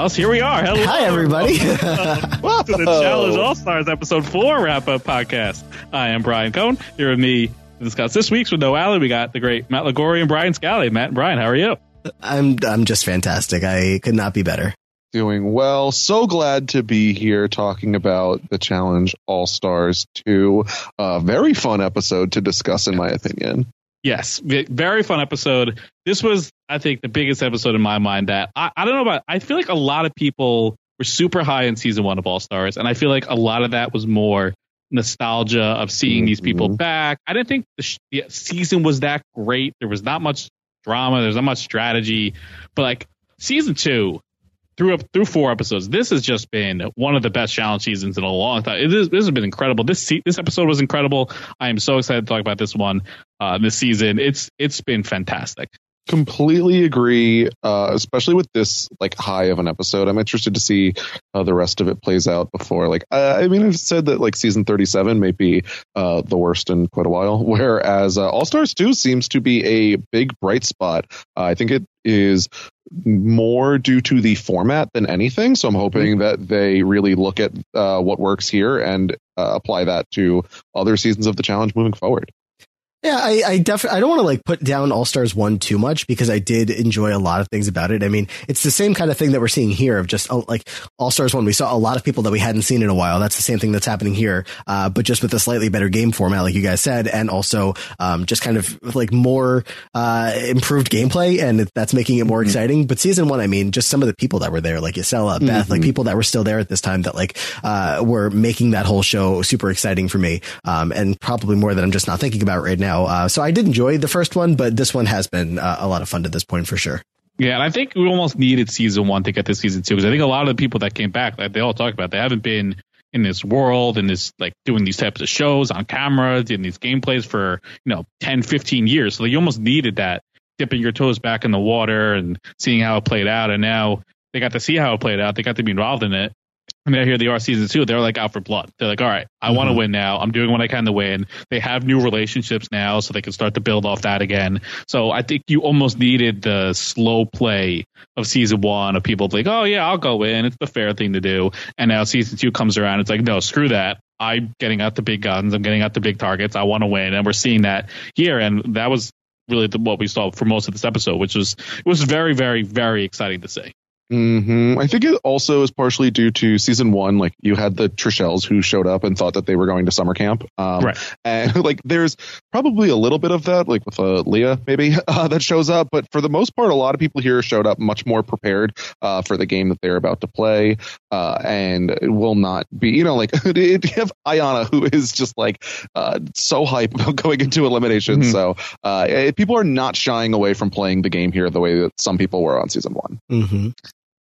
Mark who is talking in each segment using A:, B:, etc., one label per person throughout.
A: Me.
B: Everyone else, here we are. Hello.
C: Hi, everybody.
B: Welcome to the Challenge oh. All Stars episode four wrap up podcast. I am Brian Cohen. Here with me to discuss this week's with No Alley. We got the great Matt Liguori and Brian Scally. Matt and Brian, how are you?
C: I'm I'm just fantastic. I could not be better.
D: Doing well. So glad to be here talking about the Challenge All Stars 2. A very fun episode to discuss, in my opinion.
B: Yes, very fun episode. This was, I think, the biggest episode in my mind that I, I don't know about. I feel like a lot of people were super high in season one of All Stars, and I feel like a lot of that was more nostalgia of seeing these people
D: Mhm.
B: back. I didn't think the, sh- the season was that great. There was not much drama. There's not much strategy, but like season two. Through through four episodes, this has just been one of the best challenge seasons in a long time. This has been incredible. This this episode was incredible. I am so excited to talk about this one uh, this season. It's it's been fantastic.
D: Completely agree, uh, especially with this like high of an episode. I'm interested to see how the rest of it plays out before. Like, I mean, I've said that like season 37 may be uh, the worst in quite a while, whereas uh, All Stars 2 seems to be a big bright spot. Uh, I think it is more due to the format than anything. So I'm hoping that they really look at uh, what works here and apply that to other seasons of the challenge moving forward.
C: Yeah, I, I definitely I don't want to like put down All Stars one too much because I did enjoy a lot of things about it. I mean, it's the same kind of thing that we're seeing here of just uh, like All Stars one. We saw a lot of people that we hadn't seen in a while. That's the same thing that's happening here, uh, but just with a slightly better game format, like you guys said, and also um, just kind of like more uh, improved gameplay, and that's making it more exciting. But season one, I mean, just some of the people that were there, like Jisela, Beth, like people that were still there at this time that like uh, were making that whole show super exciting for me, um, and probably more that I'm just not thinking about right now. Uh, so I did enjoy the first one, but this one has been uh, a lot of fun to this point for sure.
B: Yeah, and I think we almost needed season one to get to season two because I think a lot of the people that came back, like they all talk about, they haven't been in this world and this like doing these types of shows on camera, doing these gameplays for you know 10, 15 years. So you almost needed that dipping your toes back in the water and seeing how it played out. And now they got to see how it played out. They got to be involved in it. And now here they are, season two. They're like out for blood. They're like, all right, I want to mm-hmm. win now. I'm doing what I can to win. They have new relationships now, so they can start to build off that again. So I think you almost needed the slow play of season one of people like, oh yeah, I'll go in. It's the fair thing to do. And now season two comes around. It's like, no, screw that. I'm getting out the big guns. I'm getting out the big targets. I want to win. And we're seeing that here. And that was really the, what we saw for most of this episode, which was it was very, very, very exciting to see.
D: Hmm I think it also is partially due to season one. Like you had the Trishelles who showed up and thought that they were going to summer camp. Um,
B: Right.
D: And like there's probably a little bit of that, like with uh, Leah maybe uh, that shows up. But for the most part, a lot of people here showed up much more prepared uh, for the game that they're about to play, uh, and will not be. You know, like you have Ayanna who is just like uh, so hype about going into elimination.
B: Mhm.
D: So uh, eh, people are not shying away from playing the game here the way that some people were on season one.
C: Mm-hmm.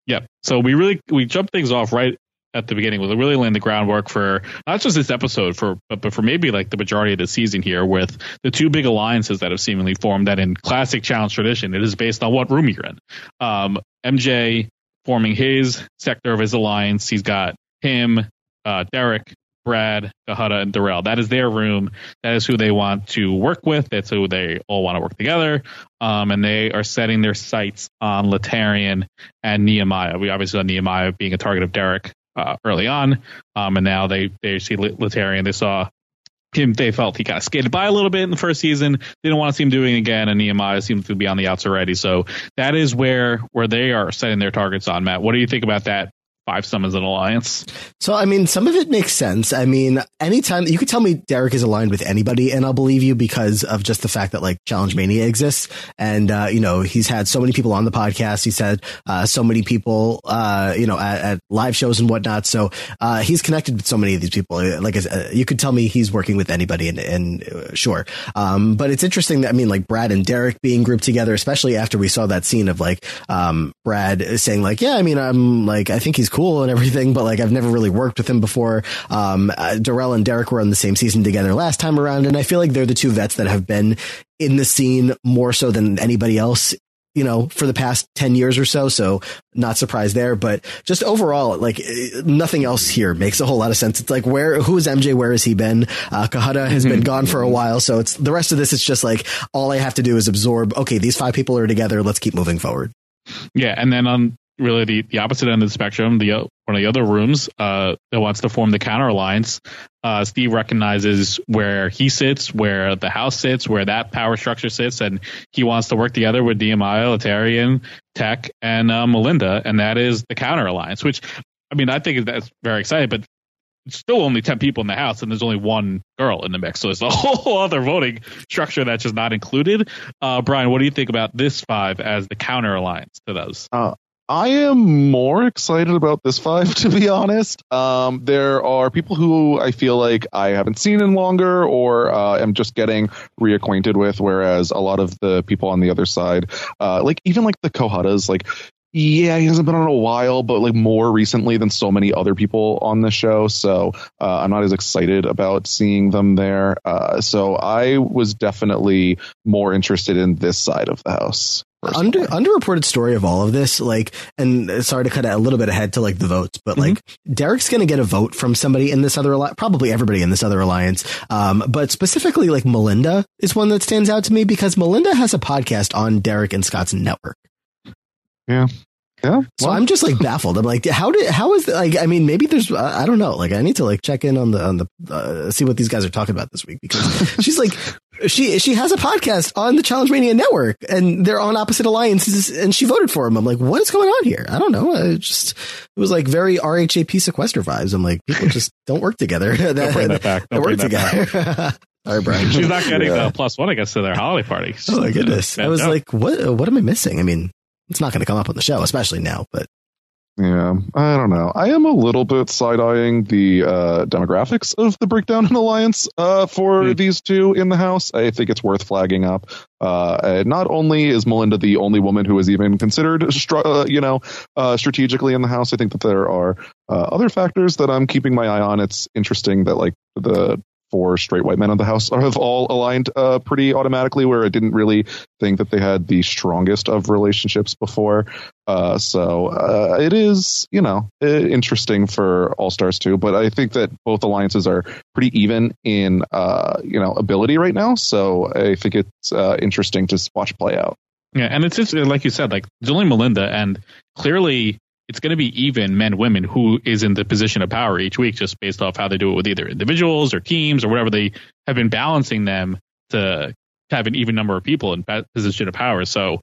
B: Yeah. So we really we jumped things off right at the beginning. We really laying the groundwork for not just this episode, for but, but for maybe like the majority of the season here with the two big alliances that have seemingly formed. That in classic challenge tradition, it is based on what room you're in. Um, MJ forming his sector of his alliance. He's got him, uh, Derek, Brad, Cohutta, and Darrell. That is their room. That is who they want to work with. That's who they all want to work together. Um, and they are setting their sights on Laterrian and Nehemiah. We obviously saw Nehemiah being a target of Derek uh, early on, um, and now they they see Laterrian. They saw him. They felt he kind of skated by a little bit in the first season. They didn't want to see him doing it again, and Nehemiah seems to be on the outs already. So that is where where they are setting their targets on. Matt, what do you think about that? Five summons an alliance.
C: So, I mean, some of it makes sense. I mean, anytime you could tell me Derek is aligned with anybody and I'll believe you because of just the fact that like Challenge Mania exists. And, uh, you know, he's had so many people on the podcast. He's had, uh, so many people, uh, you know, at, at live shows and whatnot. So, uh, he's connected with so many of these people. Like, I you could tell me he's working with anybody and, and uh, sure. Um, but it's interesting that, I mean, like Brad and Derek being grouped together, especially after we saw that scene of like, um, Brad saying like, yeah, I mean, I'm like, I think he's cool and everything, but like I've never really worked with him before. Um, uh, Darrell and Derek were on the same season together last time around, and I feel like they're the two vets that have been in the scene more so than anybody else. You know, for the past 10 years or so. So not surprised there, but just overall, like nothing else here makes a whole lot of sense. It's like, where, who is MJ? Where has he been? Uh, Cohutta has been gone for a while. So it's the rest of this. It's just like, all I have to do is absorb. Okay. These five people are together. Let's keep moving forward.
B: Yeah, and then on really the, the opposite end of the spectrum, the one of the other rooms uh, that wants to form the counter alliance, uh, Steve recognizes where he sits, where the house sits, where that power structure sits, and he wants to work together with DMI, Laterrian, Tech, and uh, Melinda, and that is the counter alliance. Which, I mean, I think that's very exciting, but it's still only 10 people in the house and there's only one girl in the mix so it's a whole other voting structure that's just not included uh, brian what do you think about this five as the counter alliance to those
D: Uh, I am more excited about this five, to be honest. Um, there are people who I feel like I haven't seen in longer or uh, am just getting reacquainted with, whereas a lot of the people on the other side, uh, like even like the Cohuttas, like yeah, he hasn't been on a while, but like more recently than so many other people on the show. So uh, I'm not as excited about seeing them there. Uh, so I was definitely more interested in this side of the house.
C: Under underreported story of all of this like and sorry to cut a little bit ahead to like the votes but like derek's gonna get a vote from somebody in this other probably everybody in this other alliance um but specifically like melinda is one that stands out to me because melinda has a podcast on derek and scott's network.
D: Yeah. Yeah.
C: so i'm just like baffled. I'm like how did how is like i mean maybe there's i I don't know. Like i need to like check in on the on the uh, see what these guys are talking about this week because she's like she she has a podcast on the Challenge Mania network, and they're on opposite alliances, and she voted for him. I'm like, what is going on here? I don't know. It just it was like very RHAP sequester vibes. I'm like, people just don't work together.
B: Don't bring that back. Don't
C: work
B: bring that back.
C: together. Sorry, Brian.
B: she's not getting
D: Yeah.
B: the plus one i guess to their holiday party
C: Oh my goodness! I was like, what? What am I missing? I mean, it's not going to come up on the show, especially now. But
D: Yeah, I don't know. I am a little bit side eyeing the uh, demographics of the breakdown in alliance uh, for
B: Hmm.
D: these two in the house. I think it's worth flagging up. Uh, not only is Melinda the only woman who is even considered, str- uh, you know, uh, strategically in the house, I think that there are uh, other factors that I'm keeping my eye on. It's interesting that like the four straight white men of the house have all aligned uh, pretty automatically, where I didn't really think that they had the strongest of relationships before. Uh, so uh, it is, you know, interesting for All Stars too. But I think that both alliances are pretty even in, uh, you know, ability right now. So I think it's uh, interesting to watch play out.
B: Yeah, and it's just like you said, like only Melinda, and clearly it's going to be even men, women who is in the position of power each week, just based off how they do it with either individuals or teams or whatever. They have been balancing them to have an even number of people in position of power. So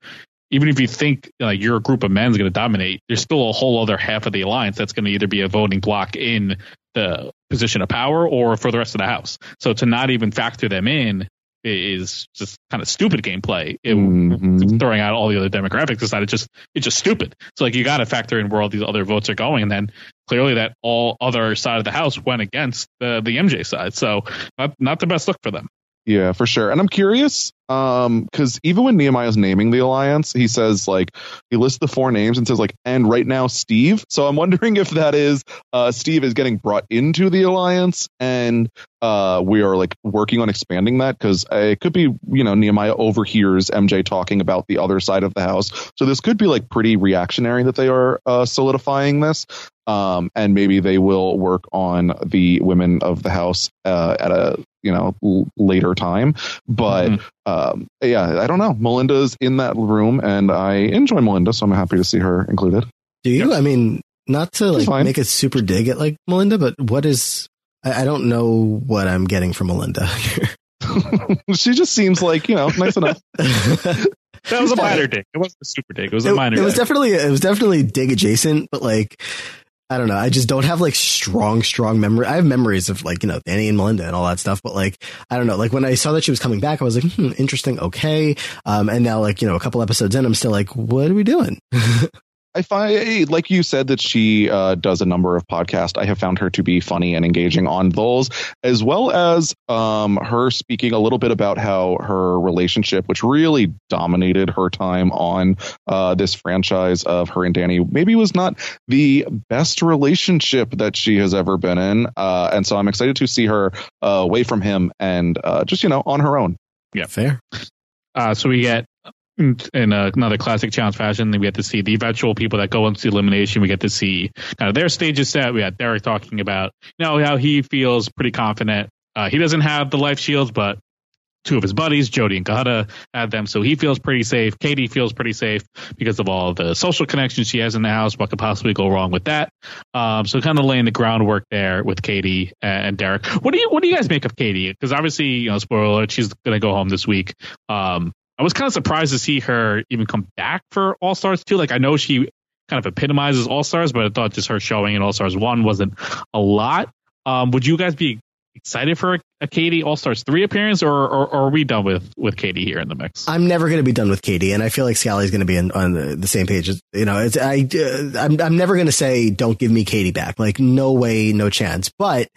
B: even if you think like your group of men is going to dominate, there's still a whole other half of the alliance that's going to either be a voting block in the position of power or for the rest of the house. So to not even factor them in is just kind of stupid gameplay. It,
D: Mhm.
B: Throwing out all the other demographics aside, it's just it's just stupid. So like you got to factor in where all these other votes are going, and then clearly that all other side of the house went against the the MJ side. So not not the best look for them.
D: Yeah, for sure. And I'm curious, um, because even when Nehemiah's naming the alliance, he says like he lists the four names and says like, and right now Steve. So I'm wondering if that is uh Steve is getting brought into the alliance and uh we are like working on expanding that because it could be you know Nehemiah overhears MJ talking about the other side of the house. So this could be like pretty reactionary that they are uh solidifying this. Um, and maybe they will work on the women of the house uh, at a you know l- later time. But
B: Mhm.
D: um, yeah, I don't know. Melinda's in that room, and I enjoy Melinda, so I'm happy to see her included.
C: Do you? I mean, not to
D: She's
C: like
D: fine.
C: make a super dig at like Melinda, but what is? I, I don't know what I'm getting from Melinda.
D: she just seems like you know nice enough.
B: That was a minor dig. It wasn't a super dig. It was a
C: it,
B: minor.
C: it was
B: dig.
C: definitely it was definitely dig adjacent, but like I don't know. I just don't have like strong, strong memory. I have memories of like you know Danny and Melinda and all that stuff, but like I don't know. Like when I saw that she was coming back, I was like, hmm, interesting, okay. Um, and now like you know a couple episodes in, I'm still like, what are we doing?
D: I find, like you said, that she uh, does a number of podcasts. I have found her to be funny and engaging on those, as well as um, her speaking a little bit about how her relationship, which really dominated her time on uh, this franchise of her and Danny, maybe was not the best relationship that she has ever been in. Uh, and so I'm excited to see her uh, away from him and uh, just, you know, on her own.
B: Yeah.
C: Fair.
B: Uh, so we get in uh, another classic challenge fashion. We get to see the eventual people that go into elimination. We get to see kind of their stages set. We had Derek talking about you know how he feels pretty confident. Uh, he doesn't have the life shields, but two of his buddies, Jodi and Cohutta, had them, so he feels pretty safe. Katie feels pretty safe because of all the social connections she has in the house. What could possibly go wrong with that? Um, so kind of laying the groundwork there with Katie and Derek. What do you what do you guys make of Katie? Because obviously, you know, spoiler alert, she's gonna go home this week. Um, I was kind of surprised to see her even come back for All Stars too. Like, I know she kind of epitomizes All Stars, but I thought just her showing in All Stars 1 wasn't a lot. Um, would you guys be excited for a, a Katie All Stars 3 appearance, or, or, or are we done with, with Katie here in the mix?
C: I'm never going to be done with Katie, and I feel like Scally's going to be in, on the, the same page. You know, it's I uh, I'm I'm never going to say don't give me Katie back. Like no way, no chance. But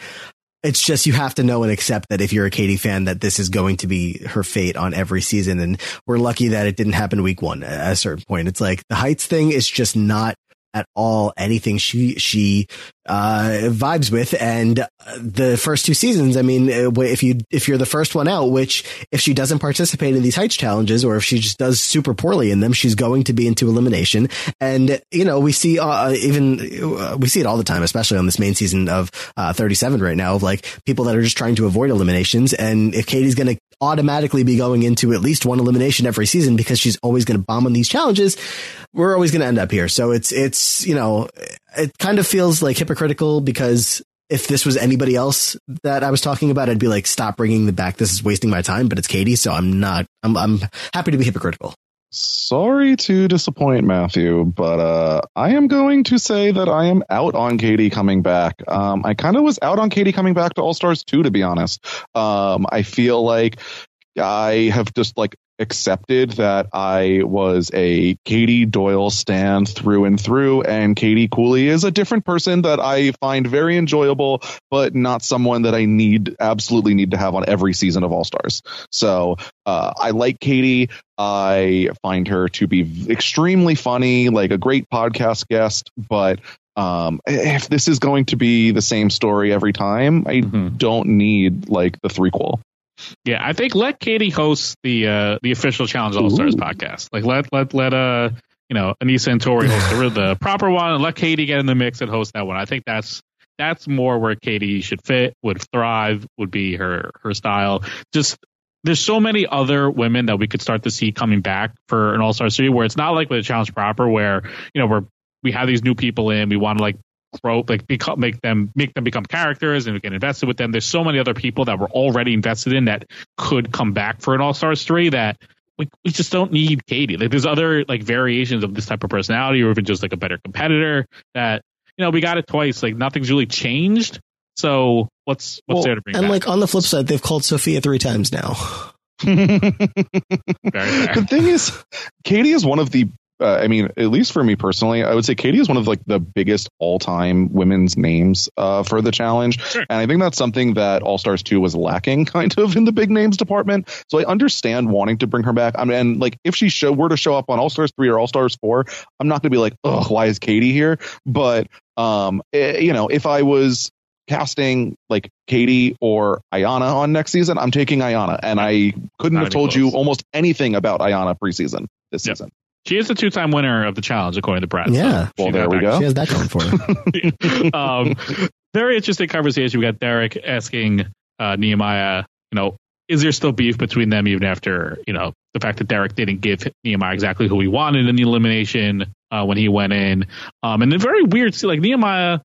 C: it's just you have to know and accept that if you're a Katie fan, that this is going to be her fate on every season. And we're lucky that it didn't happen week one. At a certain point, it's like the heights thing is just not at all anything she she uh vibes with. And the first two seasons i mean uh, if you if you're the first one out which if she doesn't participate in these heights challenges or if she just does super poorly in them she's going to be into elimination. And you know we see uh, even uh, we see it all the time especially on this main season of uh 37 right now of like people that are just trying to avoid eliminations. And if katie's going to automatically be going into at least one elimination every season because she's always going to bomb on these challenges we're always going to end up here so it's it's you know it kind of feels like hypocritical because if this was anybody else that I was talking about, I'd be like, stop bringing the back. This is wasting my time, but it's Katie. So I'm not, I'm, I'm happy to be hypocritical.
D: Sorry to disappoint Matthew, but uh, I am going to say that I am out on Katie coming back. Um, I kind of was out on Katie coming back to All Stars 2, to be honest. Um, I feel like I have just like accepted that I was a Katie Doyle stand through and through, and Katie Cooley is a different person that I find very enjoyable, but not someone that I need absolutely need to have on every season of All Stars. So uh, I like Katie. I find her to be extremely funny, like a great podcast guest, but um, if this is going to be the same story every time, I
B: Mhm.
D: don't need like the threequel.
B: Yeah, I think let Katie host the uh, the official Challenge All Stars podcast. Like let let let uh you know Anissa and Tori host the, the proper one, and let Katie get in the mix and host that one. I think that's that's more where Katie should fit, would thrive, would be her her style. Just there's so many other women that we could start to see coming back for an All Star series where it's not like with a Challenge proper where you know we're we have these new people in, we want to like grow like become make them make them become characters and get invested with them. There's so many other people that we're already invested in that could come back for an All Stars three that we, we just don't need Katie. Like there's other like variations of this type of personality or even just like a better competitor that you know we got it twice. Like nothing's really changed. So what's what's
C: Well,
B: there to bring
C: and
B: back?
C: like on the flip side, they've called Sophia three times now.
D: The thing is, Katie is one of the uh, I mean, at least for me personally, I would say Katie is one of like the biggest all-time women's names uh, for the challenge,
B: Sure.
D: and I think that's something that All Stars Two was lacking, kind of in the big names department. So I understand wanting to bring her back. I mean, and like if she show were to show up on All Stars Three or All Stars Four, I'm not going to be like, ugh, why is Katie here? But um, eh, you know, if I was casting like Katie or Ayanna on next season, I'm taking Ayanna, and I couldn't
B: Not
D: have told you almost anything about Ayanna preseason this
B: Yep.
D: season.
B: She is a two-time winner of the challenge, according to Brad.
C: Yeah.
D: Well, there we
B: back.
D: go.
C: She has that going for her.
B: um, very interesting conversation. We got Derek asking uh, Nehemiah, you know, is there still beef between them even after, you know, the fact that Derek didn't give Nehemiah exactly who he wanted in the elimination uh, when he went in. Um, and then very weird, see, like Nehemiah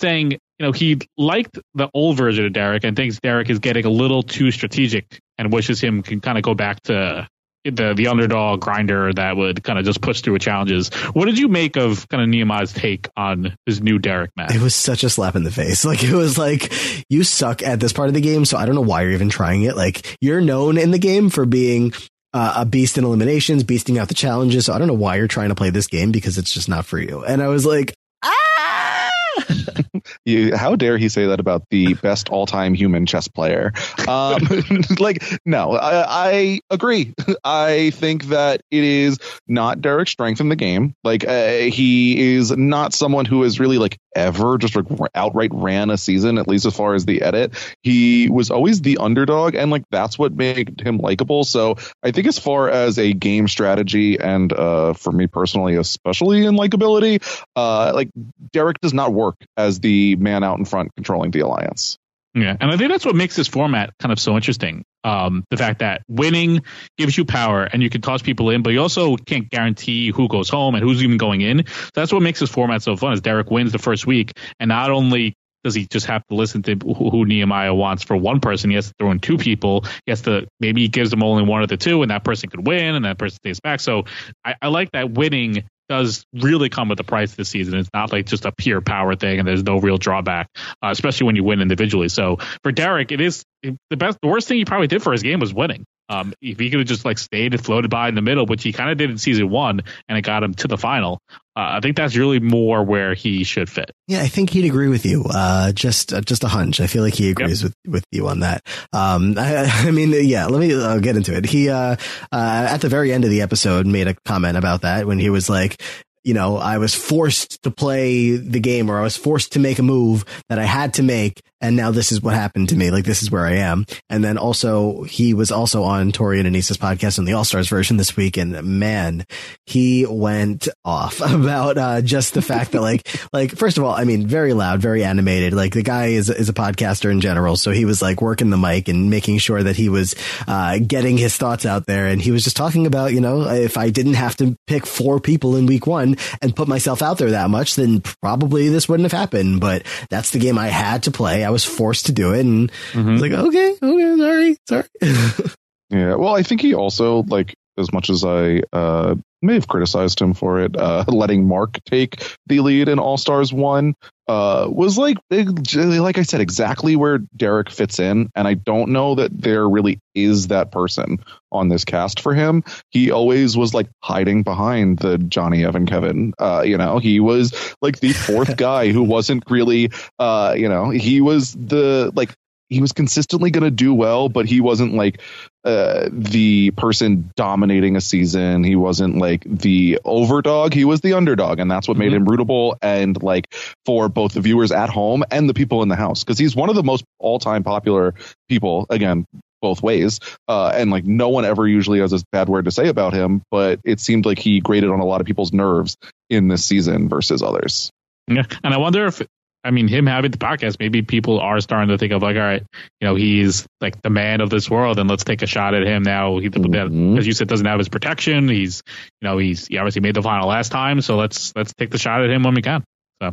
B: saying, you know, he liked the old version of Derek and thinks Derek is getting a little too strategic and wishes him can kind of go back to the the underdog grinder that would kind of just push through challenges. What did you make of kind of Nehemiah's take on his new Derek match?
C: It was such a slap in the face. Like it was like you suck at this part of the game, so I don't know why you're even trying it. Like you're known in the game for being uh, a beast in eliminations, beasting out the challenges. So I don't know why you're trying to play this game because it's just not for you. And I was like.
D: You, how dare he say that about the best all-time human chess player? Um, like, no, I, I agree. I think that it is not Derek's strength in the game. Like, uh, he is not someone who has really like ever just like outright ran a season, at least as far as the edit. He was always the underdog, and like that's what made him likable. So I think as far as a game strategy, and uh, for me personally, especially in likability, uh, like Derek does not work as the man out in front controlling the alliance.
B: Yeah, and I think that's what makes this format kind of so interesting. Um, the fact that winning gives you power and you can toss people in, but you also can't guarantee who goes home and who's even going in. That's what makes this format so fun. Is Derek wins the first week, and not only does he just have to listen to who who Nehemiah wants for one person, he has to throw in two people. He has to maybe he gives them only one of the two, and that person could win, and that person stays back. So I, I like that winning does really come with a price this season. It's not like just a pure power thing, and there's no real drawback, uh, especially when you win individually. So for Derek, it is the best. The worst thing he probably did for his game was winning. Um, if he could have just like stayed and floated by in the middle, which he kind of did in season one, and it got him to the final. Uh, I think that's really more where he should fit.
C: Yeah, I think he'd agree with you. Uh, just, uh, just a hunch. I feel like he agrees with, with you on that. Um, I, I mean, yeah, let me uh, get into it. He, uh, uh, at the very end of the episode made a comment about that when he was like, you know, I was forced to play the game or I was forced to make a move that I had to make. And now this is what happened to me. Like this is where I am. And then also he was also on Tori and Anissa's podcast on the All Stars version this week. And man, he went off about, uh, just the fact that like, like, first of all, I mean, very loud, very animated. Like the guy is, is a podcaster in general. So he was like working the mic and making sure that he was, uh, getting his thoughts out there. And he was just talking about, you know, if I didn't have to pick four people in week one and put myself out there that much, then probably this wouldn't have happened. But that's the game I had to play. I was forced to do it. And I was mm-hmm. like, okay, okay, sorry, sorry.
D: Yeah, well, I think he also like as much as I uh, may have criticized him for it, uh, letting Mark take the lead in All Stars One uh, was like like I said exactly where Derek fits in, and I don't know that there really is that person on this cast for him. He always was like hiding behind the Johnny Evan Kevin. Uh, you know, he was like the fourth guy who wasn't really, uh, you know, he was the like he was consistently going to do well, but he wasn't like uh, the person dominating a season. He wasn't like the overdog. He was the underdog, and that's what made him rootable and like for both the viewers at home and the people in the house because he's one of the most all-time popular people. Again, both ways, uh, and like no one ever usually has a bad word to say about him. But it seemed like he grated on a lot of people's nerves in this season versus others.
B: Yeah, and I wonder if I mean him having the podcast, maybe people are starting to think of like, all right, you know, he's like the man of this world, and let's take a shot at him now. He,
D: Mhm.
B: as you said, doesn't have his protection. He's, you know, he's he obviously made the final last time, so let's let's take the shot at him when we can. So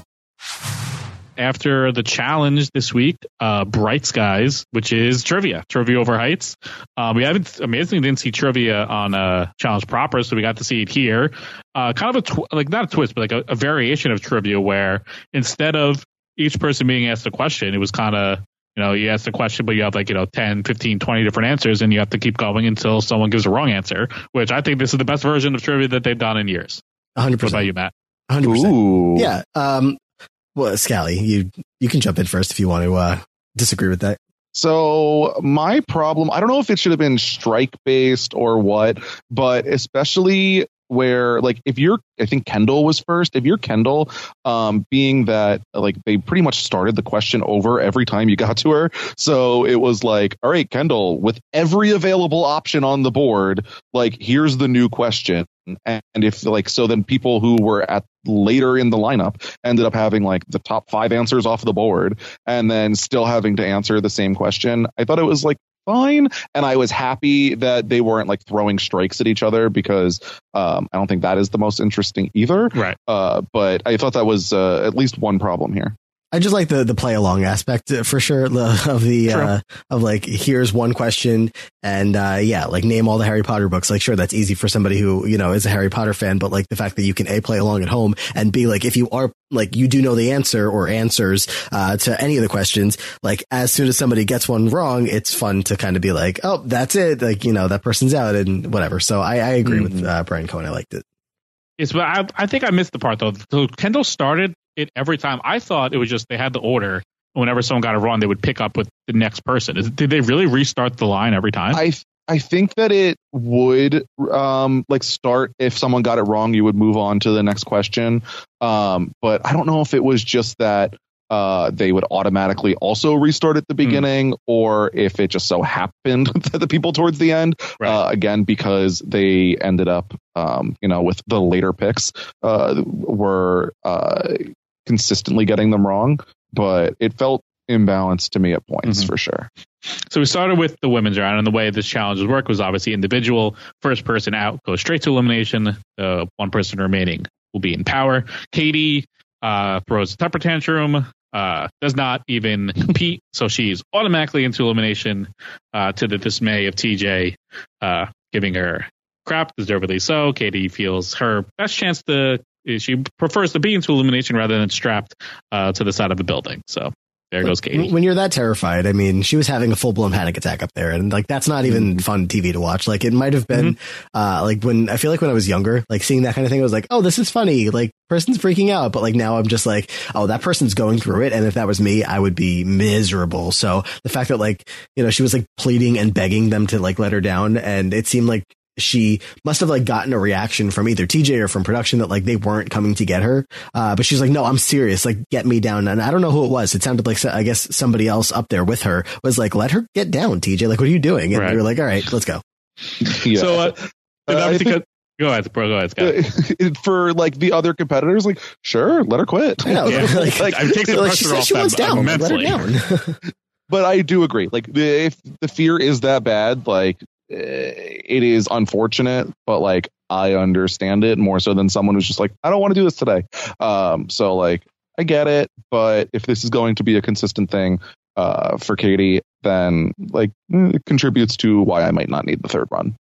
B: After the challenge this week, uh, Bright Skies, which is trivia, trivia over heights. Um, we haven't amazingly didn't see trivia on uh, challenge proper, so we got to see it here. Uh, kind of a tw- like not a twist, but like a, a variation of trivia where instead of each person being asked a question, it was kind of you know you ask the question, but you have like you know 10, 15, 20 different answers, and you have to keep going until someone gives a wrong answer. Which I think this is the best version of trivia that they've done in years.
C: 100%.
B: What about you, Matt?
C: 100%.
D: Ooh.
C: Yeah. Um, well, Scally, you, you can jump in first if you want to, uh, disagree with that.
D: So my problem, I don't know if it should have been strike based or what, but especially where like if you're I think Kendal was first. If you're Kendal, um, being that like they pretty much started the question over every time you got to her. So it was like, all right, Kendal, with every available option on the board, like here's the new question. And if like so then people who were at later in the lineup ended up having like the top five answers off the board and then still having to answer the same question. I thought it was like fine. And i was happy that they weren't like throwing strikes at each other because um, i don't think that is the most interesting either.
B: Right.
D: uh, but i thought that was uh, at least one problem here
C: I just like the the play along aspect uh, for sure of the uh, of like here's one question and uh, yeah like name all the Harry Potter books. Like sure that's easy for somebody who you know is a Harry Potter fan but like the fact that you can a play along at home and b like if you are like you do know the answer or answers uh, to any of the questions like as soon as somebody gets one wrong it's fun to kind of be like oh that's it. Like you know that person's out and whatever. So I, I agree with uh, Brian Cohen. I liked it.
B: Yes, but I, I think I missed the part though. So Kendal started it every time. I thought it was just they had the order. Whenever someone got it wrong, they would pick up with the next person. Is, did they really restart the line every time?
D: I I think that it would um like start if someone got it wrong, you would move on to the next question. Um, but I don't know if it was just that uh they would automatically also restart at the beginning, or if it just so happened that the people towards the end,
B: Right.
D: uh, again because they ended up um you know with the later picks uh were uh consistently getting them wrong, but it felt imbalanced to me at points
B: Mhm.
D: for sure.
B: So we started with the women's round, and the way this challenge would work was obviously individual. First person out goes straight to elimination. The one person remaining will be in power. Katie uh, throws a temper tantrum, uh, does not even compete, so she's automatically into elimination uh, to the dismay of TJ, uh, giving her crap, deservedly so. Katie feels her best chance to. She prefers to be into illumination rather than strapped uh, to the side of a building. So there goes Katie.
C: When you're that terrified, I mean, she was having a full blown panic attack up there, and like that's not even fun TV to watch. Like it might have been, uh, like when I feel like when I was younger, like seeing that kind of thing, I was like, oh, this is funny. Like person's freaking out, but like now I'm just like, oh, that person's going through it, and if that was me, I would be miserable. So the fact that like you know she was like pleading and begging them to like let her down, and it seemed like she must have like gotten a reaction from either TJ or from production that like they weren't coming to get her. Uh, but she's like, no, I'm serious. Like, get me down. And I don't know who it was. It sounded like, I guess somebody else up there with her was like, let her get down, TJ. Like, what are you doing? And
B: Right.
C: we were like, all right, let's go.
D: Yeah.
B: So, uh,
D: Uh, I think-
B: go ahead, bro. Go ahead, Scott.
D: Uh, for like the other competitors, like sure, let her quit.
C: I know.
B: Yeah.
C: like,
B: Like, I take the
C: like,
B: pressure
C: said
B: off
C: she
B: them
C: down. Like, let her down.
D: but I do agree. Like the, if the fear is that bad, like uh, it is unfortunate, but like I understand it more so than someone who's just like I don't want to do this today. Um, so like I get it, but if this is going to be a consistent thing uh, for Katie, then like it contributes to why I might not need the third run.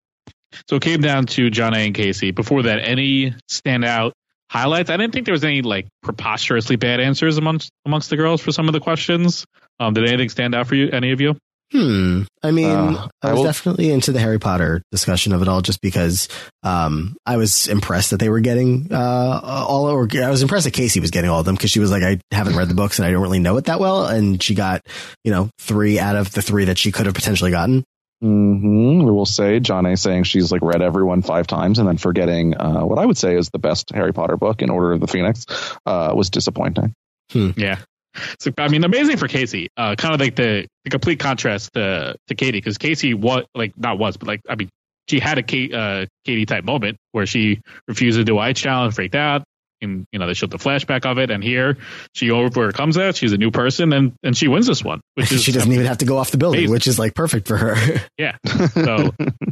B: So it came down to Jonna and Casey. Before that, any standout highlights? I didn't think there was any like preposterously bad answers amongst amongst the girls for some of the questions. Um, did anything stand out for you? Any of you?
C: Hmm. I mean,
D: Uh,
C: I
D: I
C: was
D: will-
C: definitely into the Harry Potter discussion of it all, just because um, I was impressed that they were getting uh, all. Or I was impressed that Casey was getting all of them because she was like, I haven't read the books and I don't really know it that well, and she got you know three out of the three that she could have potentially gotten.
D: hmm We will say Jonna saying she's like read everyone five times and then forgetting uh, what I would say is the best Harry Potter book in Order of the Phoenix uh, was disappointing.
B: Yeah. So, I mean, amazing for Casey. Uh, kind of like the, the complete contrast to, to Katie, because Casey, what, like, not was, but like, I mean, she had a Kate, uh, Katie type moment where she refused to do ice challenge, freaked out, and, you know, they showed the flashback of it. And here she overcomes that. She's a new person and, and she wins this one, which is,
C: she doesn't even have to go off the building,
B: amazing.
C: which is like perfect for her.
B: yeah. So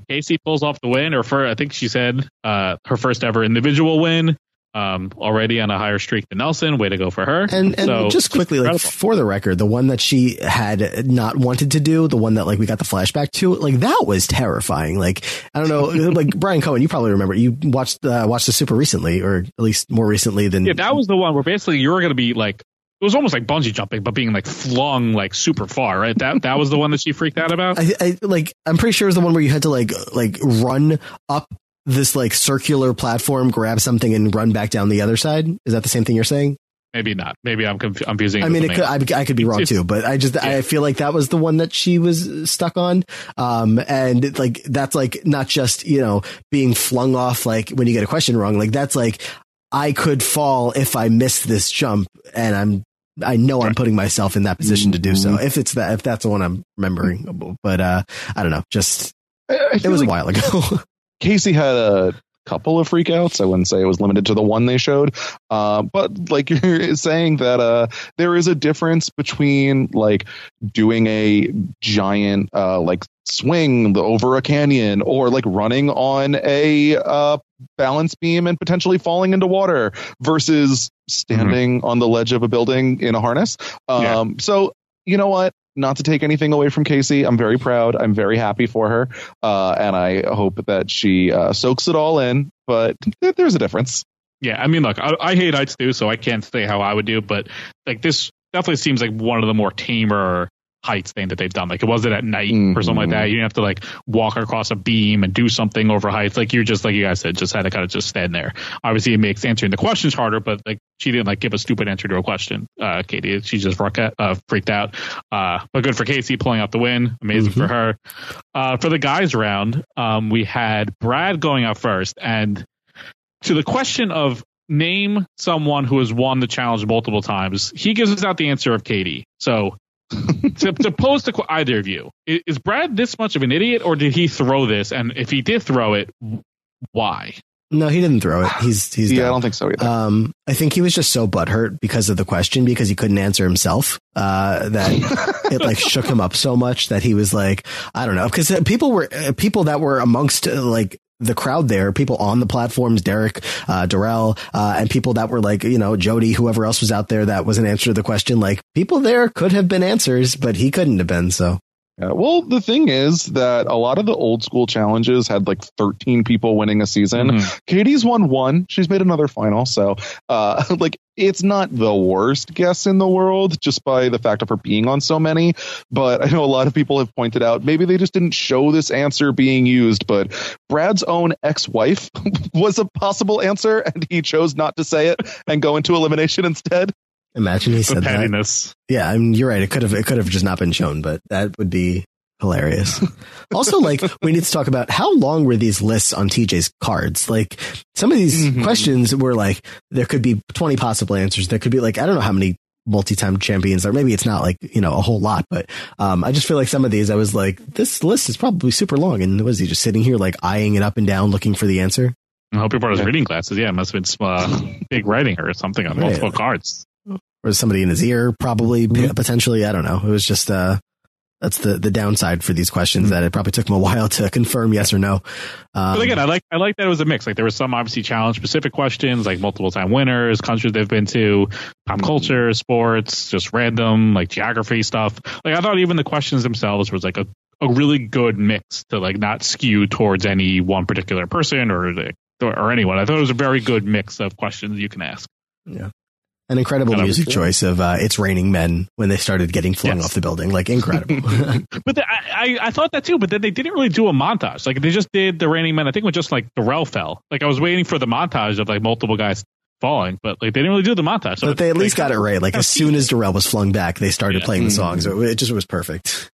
B: Casey pulls off the win, or for, I think she said, uh, her first ever individual win. Um, already on a higher streak than Nelson. Way to go for her.
C: And and
B: So,
C: just quickly, like for the record, the one that she had not wanted to do, the one that like we got the flashback to, like that was terrifying. Like I don't know, like Brian Cohen, you probably remember you watched uh, watched the super recently, or at least more recently than
B: Yeah, that was the one where basically you were going to be like, it was almost like bungee jumping, but being like flung like super far, right? That that was the one that she freaked out about.
C: I, I like I'm pretty sure it was the one where you had to like like run up this like circular platform, grab something, and run back down the other side. Is that the same thing you're saying?
B: Maybe not. Maybe I'm conf- confusing.
C: I mean, it could, I, I could be wrong
B: It's-
C: too, but I just I feel like that was the one that she was stuck on. Um, and like that's like not just you know being flung off like when you get a question wrong. Like that's like I could fall if I miss this jump, and I'm I know I'm putting myself in that position to do so. If it's that if that's the one I'm remembering, but uh, I don't know. Just
D: I, I
C: it was
D: like
C: a while ago.
D: Casey had a couple of freakouts. I wouldn't say it was limited to the one they showed. Uh, but like you're saying that uh, there is a difference between like doing a giant uh, like swing over a canyon or like running on a uh, balance beam and potentially falling into water versus standing on the ledge of a building in a harness. Um, So you know what? Not to take anything away from Casey, I'm very proud. I'm very happy for her, uh, and I hope that she uh, soaks it all in. But there's a difference.
B: Yeah, I mean, look, I, I hate heights too, so I can't say how I would do, but like this definitely seems like one of the more tamer heights thing that they've done. Like it wasn't at night or something like that. You didn't have to like walk across a beam and do something over heights. Like you're just like you guys said, just had to kind of just stand there. Obviously, it makes answering the questions harder, but like she didn't like give a stupid answer to a question. Uh, Katie, she just freaked out, uh, freaked out. Uh, but good for Casey pulling out the win. Amazing for her. Uh, for the guys round, um, we had Brad going out first, and to the question of name someone who has won the challenge multiple times, he gives us out the answer of Katie. So to, to pose to qu- either of you, i- is Brad this much of an idiot, or did he throw this? And if he did throw it, why?
C: No, he didn't throw it. He's he's
D: Yeah, I don't think so either.
C: Um, I think he was just so butthurt because of the question because he couldn't answer himself. Uh, that it like shook him up so much that he was like, I don't know, because people were uh, people that were amongst uh, like the crowd there, people on the platforms, Derek, uh, uh, and people that were like, you know, Jodi, whoever else was out there that was an answer to the question. Like people there could have been answers, but he couldn't have been. So
D: Yeah, well, the thing is that a lot of the old school challenges had like 13 people winning a season.
B: Mhm.
D: Katie's won one. She's made another final. So, uh, like, it's not the worst guess in the world just by the fact of her being on so many. But I know a lot of people have pointed out maybe they just didn't show this answer being used. But Brad's own ex wife was a possible answer, and he chose not to say it and go into elimination instead.
C: Imagine he said that. Yeah, I mean, you're right. It could have it could have just not been shown, but that would be hilarious. also, like we need to talk about how long were these lists on TJ's cards? Like some of these
D: Mhm.
C: questions were like there could be 20 possible answers. There could be like I don't know how many multi-time champions or maybe it's not like you know a whole lot but um i just feel like some of these i was like this list is probably super long and was he just sitting here like eyeing it up and down looking for the answer
B: I hope he brought his reading glasses. Yeah, it must have been some, uh, big writing or something on
C: Right.
B: multiple cards.
C: Or somebody in his ear probably
D: Mm-hmm.
C: potentially i don't know it was just uh that's the the downside for these questions that it probably took him a while to confirm yes or no um,
B: But again, I like I like that it was a mix. Like there was some obviously challenge specific questions, like multiple time winners, countries they've been to, pop culture, sports, just random like geography stuff. Like I thought even the questions themselves was like a, a really good mix to like not skew towards any one particular person or, or anyone. I thought it was a very good mix of questions you can ask.
C: Yeah. An incredible
B: Kind of-
C: music choice of uh, "It's Raining Men" when they started getting flung
B: Yes.
C: off the building, like incredible.
B: But the, I, I I thought that too, but then they didn't really do a montage. Like they just did the Raining Men. I think it was just like Darrell fell. Like I was waiting for the montage of like multiple guys falling, but like they didn't really do the montage. So
C: but they at least got it right. Like as soon as Darrell was flung back, they started
B: Yeah.
C: playing the song, so it just was perfect.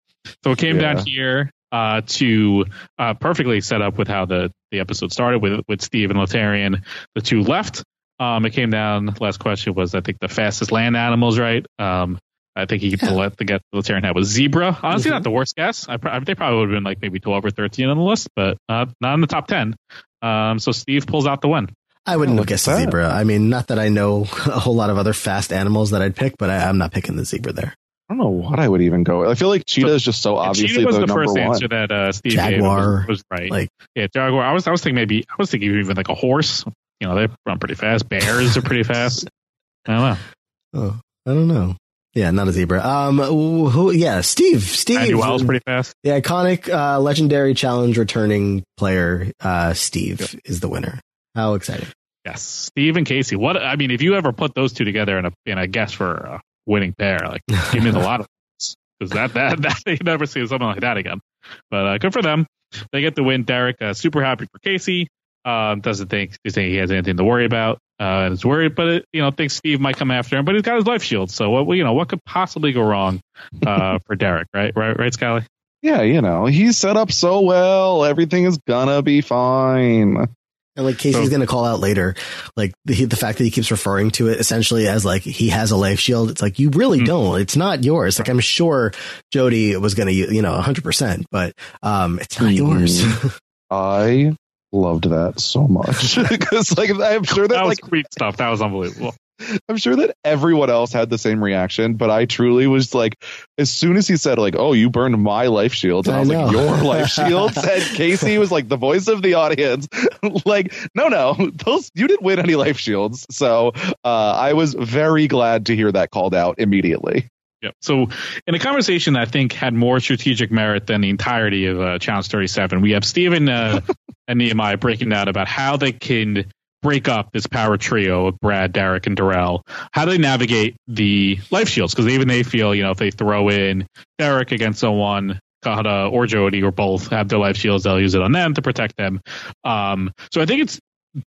B: So it came
D: Yeah.
B: down here uh, to uh, perfectly set up with how the, the episode started with with Steve and Laterrian, the two left. Um, it came down. Last question was I think the fastest land animals, right? Um, I think he
C: Yeah.
B: let the get Laterrian had was zebra. Honestly,
C: Mhm.
B: not the worst guess. I, pr- they probably would have been like maybe twelve or thirteen on the list, but not not in the top ten. Um, so Steve pulls out the win.
C: I wouldn't
D: Oh,
C: have
D: look
C: the
D: at that.
C: zebra. I mean, not that I know a whole lot of other fast animals that I'd pick, but I, I'm not picking the zebra there.
D: I don't know what I would even go. I feel like cheetah is just so
B: And
D: obviously
B: Cheetah was
D: the,
B: the,
D: number
B: first
D: one.
B: answer that uh, Steve gave
C: Jaguar,
B: was, was right.
C: Like,
B: Yeah, Jaguar. I was I was thinking maybe I was thinking even like a horse. You know, they run pretty fast. Bears are pretty fast. I don't know.
C: oh, I don't know. Yeah, not a zebra. Um, who? Yeah, Steve. Steve.
B: Andy Wells pretty fast.
C: The iconic, uh, legendary challenge returning player, uh, Steve is the winner. How exciting!
B: Yes, Steve and Casey. What I mean, if you ever put those two together in a in a guess for a winning pair, like give me a lot of because that that that you never see something like that again. But uh, good for them. They get the win. Derek, uh, super happy for Casey. Um, doesn't think doesn't think he has anything to worry about. Uh, and is worried, but it, you know thinks Steve might come after him. But he's got his life shield, so what you know what could possibly go wrong uh, for Derek, right? Right, right, Scally.
D: Yeah, you know, he's set up so well. Everything is gonna be fine.
C: And like Casey's
B: So-
C: going to call out later, like the, the fact that he keeps referring to it essentially as like he has a life shield. It's like you really
B: Mm.
C: don't. It's not yours. Like I'm sure Jodi was going to, you know, 100, percent but um, it's not
D: Mhm.
C: yours.
D: I loved that so much because, like, I'm sure that,
B: That was
D: like,
B: sweet stuff. That was unbelievable.
D: I'm sure that everyone else had the same reaction, but I truly was like, as soon as he said, like, "Oh, you burned my life shields," and I,
C: I
D: was like, "Your life shields," and Casey was like the voice of the audience, like, "No, no, those you didn't win any life shields." So uh, I was very glad to hear that called out immediately.
B: Yep. So, in a conversation that I think had more strategic merit than the entirety of uh, Challenge 37, we have Stephen uh, and Nehemiah breaking down about how they can break up this power trio of Brad, Derek, and Darrell. How do they navigate the life shields? Because even they feel, you know, if they throw in Derek against someone, Cohutta or Jodi or both have their life shields, they'll use it on them to protect them. Um, so I think it's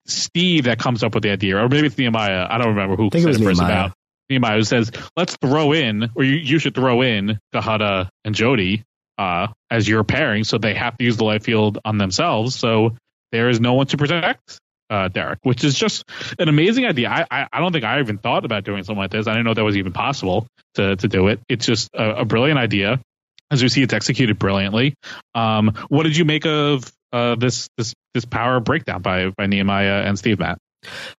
B: Steve that comes up with the idea, or maybe it's Nehemiah. I don't remember who
C: I think it
B: said
C: was
B: it first about Nehemiah who says, let's throw in, or you, you should throw in Cohutta and Jodi uh, as your pairing, so they have to use the life field on themselves. So there is no one to protect uh, Derek, which is just an amazing idea. I, I, I don't think I even thought about doing something like this. I didn't know that was even possible to, to do it. It's just a, a brilliant idea. As we see, it's executed brilliantly. Um, what did you make of uh, this this this power breakdown by by Nehemiah and Steve Matt?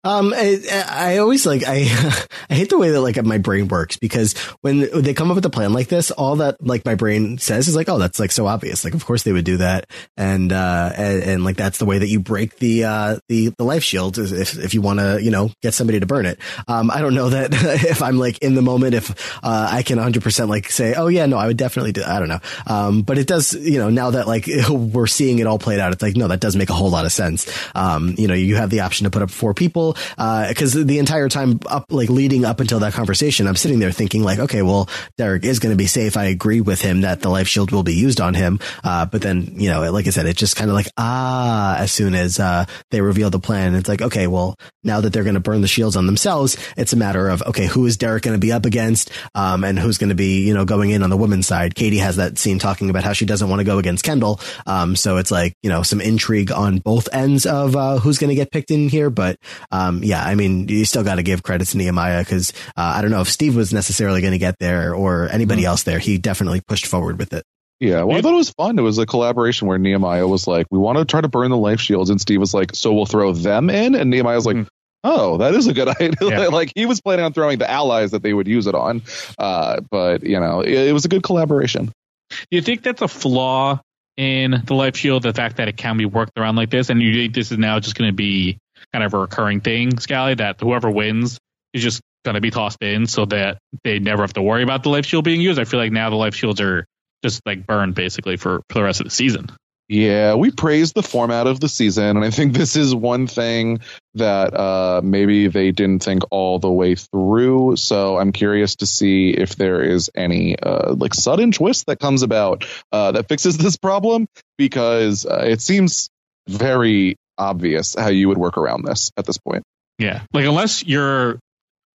C: Um, I, I always like I I hate the way that like my brain works because when they come up with a plan like this, all that like my brain says is like, oh, that's like so obvious. Like, of course they would do that, and uh, and, and like that's the way that you break the uh the the life shield if if you want to you know get somebody to burn it. Um, I don't know that if I'm like in the moment if uh I can 100 percent like say, oh yeah, no, I would definitely do. I don't know. Um, but it does you know now that like we're seeing it all played out, it's like no, that does make a whole lot of sense. Um, you know, you have the option to put up four people because the entire time up like leading up until that conversation i'm sitting there thinking like okay well derek is going to be safe. I agree with him that the life shield will be used on him. Uh, but then you know like i said it just kind of like ah as soon as uh, they reveal the plan it's like okay well now that they're going to burn the shields on themselves it's a matter of okay who is derek going to be up against um, and who's going to be you know going in on the women's side? Katie has that scene talking about how she doesn't want to go against kendal. Um, so it's like you know some intrigue on both ends of uh, who's going to get picked in here but um, yeah, I mean, you still got to give credit to Nehemiah because uh, I don't know if Steve was necessarily going to get there or anybody else there. He definitely pushed forward with it.
D: Yeah, well, I thought it was fun. It was a collaboration where Nehemiah was like, "We want to try to burn the life shields," and Steve was like, "So we'll throw them in," and Nehemiah was like.
B: Mhm.
D: Oh, that is a good idea.
B: Yeah.
D: like he was planning on throwing the allies that they would use it on, uh, but you know, it, it was a good collaboration.
B: Do you think that's a flaw in the life shield? The fact that it can be worked around like this, and you think this is now just going to be kind of a recurring thing, Scally? That whoever wins is just going to be tossed in, so that they never have to worry about the life shield being used. I feel like now the life shields are just like burned basically for, for the rest of the season.
D: Yeah, we praise the format of the season, and I think this is one thing that uh, maybe they didn't think all the way through. So I'm curious to see if there is any uh, like sudden twist that comes about uh, that fixes this problem, because uh, it seems very obvious how you would work around this at this point.
B: Yeah, like unless you're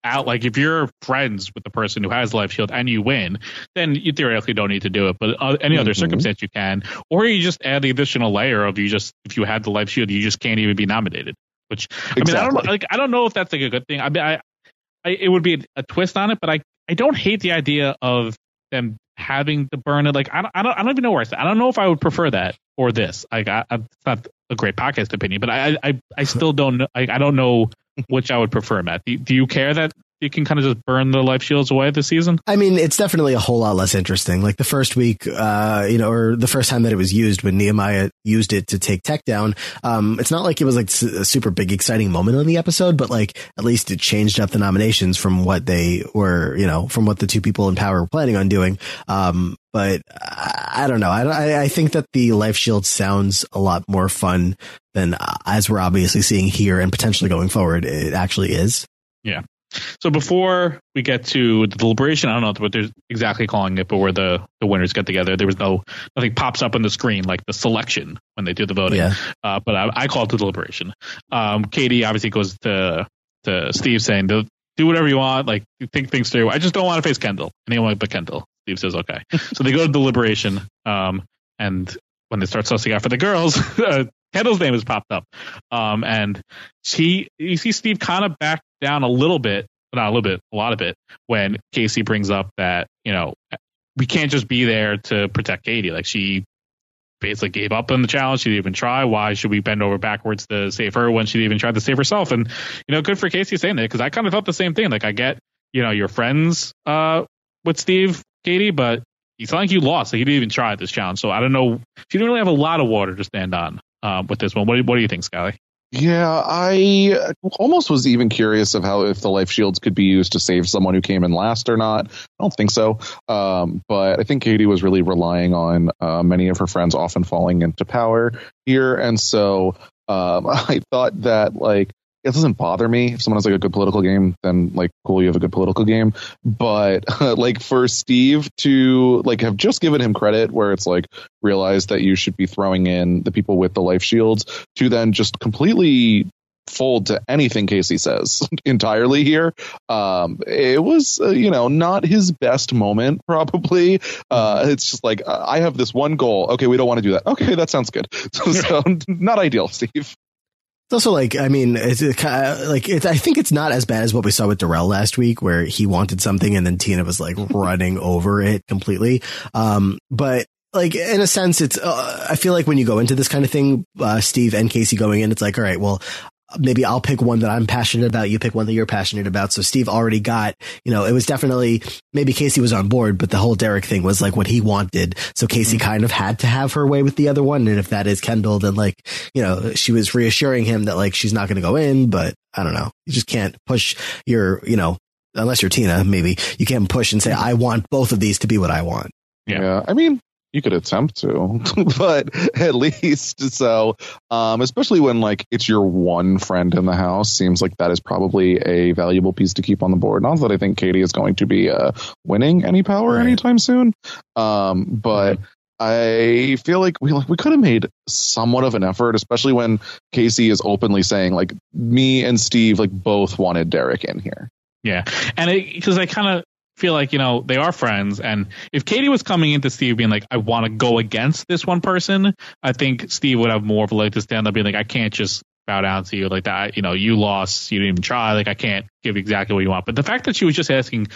B: out, like if you're friends with the person who has life shield and you win, then you theoretically don't need to do it. But uh, any other
D: Mhm.
B: circumstance you can, or you just add the additional layer of you just if you had the life shield, you just can't even be nominated. Which I mean, I don't know, like I don't know if that's like a good thing. I mean, I, I it would be a, a twist on it, but I I don't hate the idea of them having to burn it. Like I don't I don't, I don't even know where I stand. I don't know if I would prefer that or this. I, I, it's not a great podcast opinion, but I I I still don't know. I, I don't know which I would prefer, Matt. Do, do you care that you can kind of just burn the life shields away this season?
C: I mean, it's definitely a whole lot less interesting. Like the first week, uh, you know, or the first time that it was used when Nehemiah used it to take Tech down. Um, it's not like it was like a super big exciting moment in the episode, but like at least it changed up the nominations from what they were, you know, from what the two people in power were planning on doing. Um, but I, I don't know. I, I, I think that the life shield sounds a lot more fun than uh, as we're obviously seeing here and potentially going forward. It actually is.
B: Yeah. So before we get to the deliberation, I don't know what they're exactly calling it, but where the, the winners get together, there was no nothing pops up on the screen like the selection when they do the voting.
C: Yeah.
B: Uh, but I, I call it the deliberation. Um, Katie obviously goes to to Steve saying, "Do do whatever you want, like think things through. I just don't want to face Kendal, anyone but Kendal." Steve says, "Okay." so they go to deliberation, um, and when they start sussing out for the girls, uh, Kendal's name has popped up, um, and she you see Steve kind of back down a little bit, not a little bit, a lot of it, when Casey brings up that you know we can't just be there to protect Katie. Like she basically gave up on the challenge. She didn't even try. Why should we bend over backwards to save her when she even try to save herself? And you know, good for Casey saying that because I kind of felt the same thing. Like I get, you know, your friends uh, with Steve, Katie, but it's not like you lost. Like you didn't even try this challenge. So I don't know. She didn't really have a lot of water to stand on um, with this one. What do, what do you think, Scally?
D: Yeah, I almost was even curious of how if the life shields could be used to save someone who came in last or not. I don't think so. Um, but I think Katie was really relying on uh, many of her friends often falling into power here, and so um, I thought that like it doesn't bother me if someone has like a good political game, then like cool, you have a good political game. But like for Steve to like have just given him credit where it's like realize that you should be throwing in the people with the life shields to then just completely fold to anything Casey says entirely here. Um, it was, uh, you know, not his best moment, probably. Uh, it's just like, I have this one goal. Okay, we don't want to do that. Okay, that sounds good. So, so not ideal, Steve.
C: It's also like, I mean, it's kinda- like it's, I think it's not as bad as what we saw with Darrell last week, where he wanted something and then Tina was like running over it completely. Um, but like in a sense, it's uh, I feel like when you go into this kind of thing, uh, Steve and Casey going in, it's like, all right, well, maybe I'll pick one that I'm passionate about. You pick one that you're passionate about. So Steve already got, you know, it was definitely maybe Casey was on board, but the whole Derek thing was like what he wanted. So Casey mm-hmm. kind of had to have her way with the other one. And if that is Kendal, then like, you know, she was reassuring him that like she's not going to go in, but I don't know. You just can't push your, you know, unless you're Tina, maybe you can't push and say, mm-hmm. I want both of these to be what I want.
D: Yeah. I mean, you could attempt to, but at least so, um, especially when like it's your one friend in the house, seems like that is probably a valuable piece to keep on the board. Not that I think Katie is going to be uh, winning any power
C: Right.
D: anytime soon, um, but I feel like we like we could have made somewhat of an effort, especially when Casey is openly saying like me and Steve like both wanted Derek in here.
B: Yeah, and because I kind of feel like you know they are friends, and if Katie was coming into Steve being like, "I want to go against this one person," I think Steve would have more of a leg to stand up, being like, "I can't just bow down to you like that. You know, you lost, you didn't even try. Like, I can't give you exactly what you want." But the fact that she was just asking,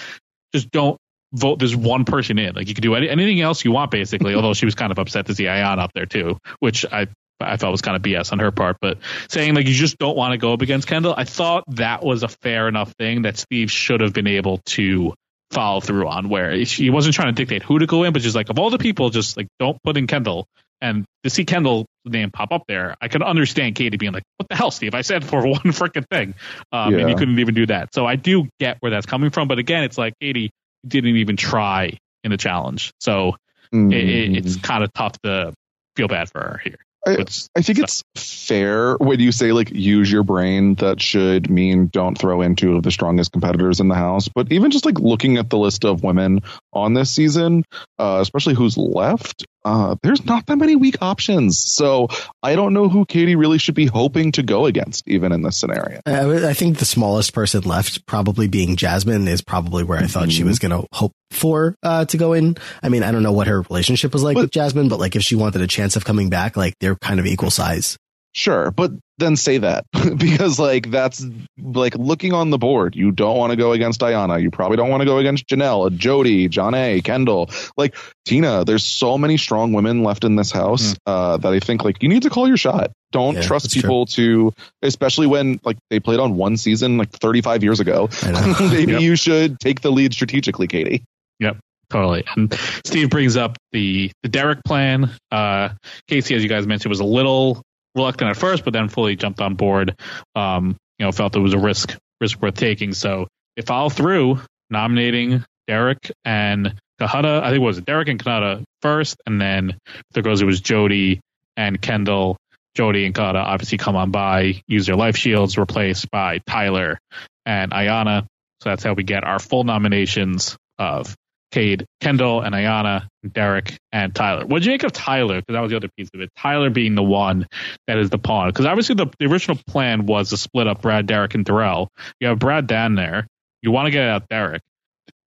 B: just don't vote this one person in. Like, you could do any, anything else you want, basically. Mm-hmm. although she was kind of upset to see Ayanna up there too, which I I felt was kind of BS on her part, but saying like you just don't want to go up against Kendal, I thought that was a fair enough thing that Steve should have been able to follow through on. Where he wasn't trying to dictate who to go in, but just like of all the people, just like don't put in Kendal. And to see Kendal's name pop up there, I can understand Katie being like, "What the hell, Steve? I said for one freaking thing, um, and you couldn't even do that." So I do get where that's coming from, but again, it's like Katie didn't even try in the challenge. So
D: Mm.
B: it, it, it's kind of tough to feel bad for her here.
D: I, I think it's fair when you say like use your brain. That should mean don't throw in two of the strongest competitors in the house. But even just like looking at the list of women on this season, uh, especially who's left, uh, there's not that many weak options. So I don't know who Katie really should be hoping to go against, even in this scenario.
C: I, I think the smallest person left, probably being Jasmine, is probably where I thought she was going to hope for uh, to go in. I mean, I don't know what her relationship was like with Jasmine, but like if she wanted a chance of coming back, like they're kind of equal size.
D: Sure, but then say that because like that's like looking on the board. You don't want to go against Diana. You probably don't want to go against Janelle, Jodi, John A, Kendal, like Tina. There's so many strong women left in this house uh, that I think like you need to call your shot. Don't
C: Yeah,
D: trust
C: that's true.
D: people to, especially when like they played on one season like 35 years ago. Maybe
B: Yep.
D: you should take the lead strategically, Katie.
B: Yep, totally. And Steve brings up the the Derek plan. Uh, Casey, as you guys mentioned, was a little reluctant at first, but then fully jumped on board. Um, you know, felt it was a risk risk worth taking. So they follow through, nominating Derek and Cohutta. I think it was Derek and Cohutta first, and then there goes it was Jodi and Kendal. Jodi and Cohutta obviously come on by, use their life shields, replaced by Tyler and Ayanna. So that's how we get our full nominations of Cade, Kendal, and Ayanna, Derek, and Tyler. What did you make of Tyler? Because that was the other piece of it. Tyler being the one that is the pawn. Because obviously the, the original plan was to split up Brad, Derek, and Darrell. You have Brad down there. You want to get out Derek.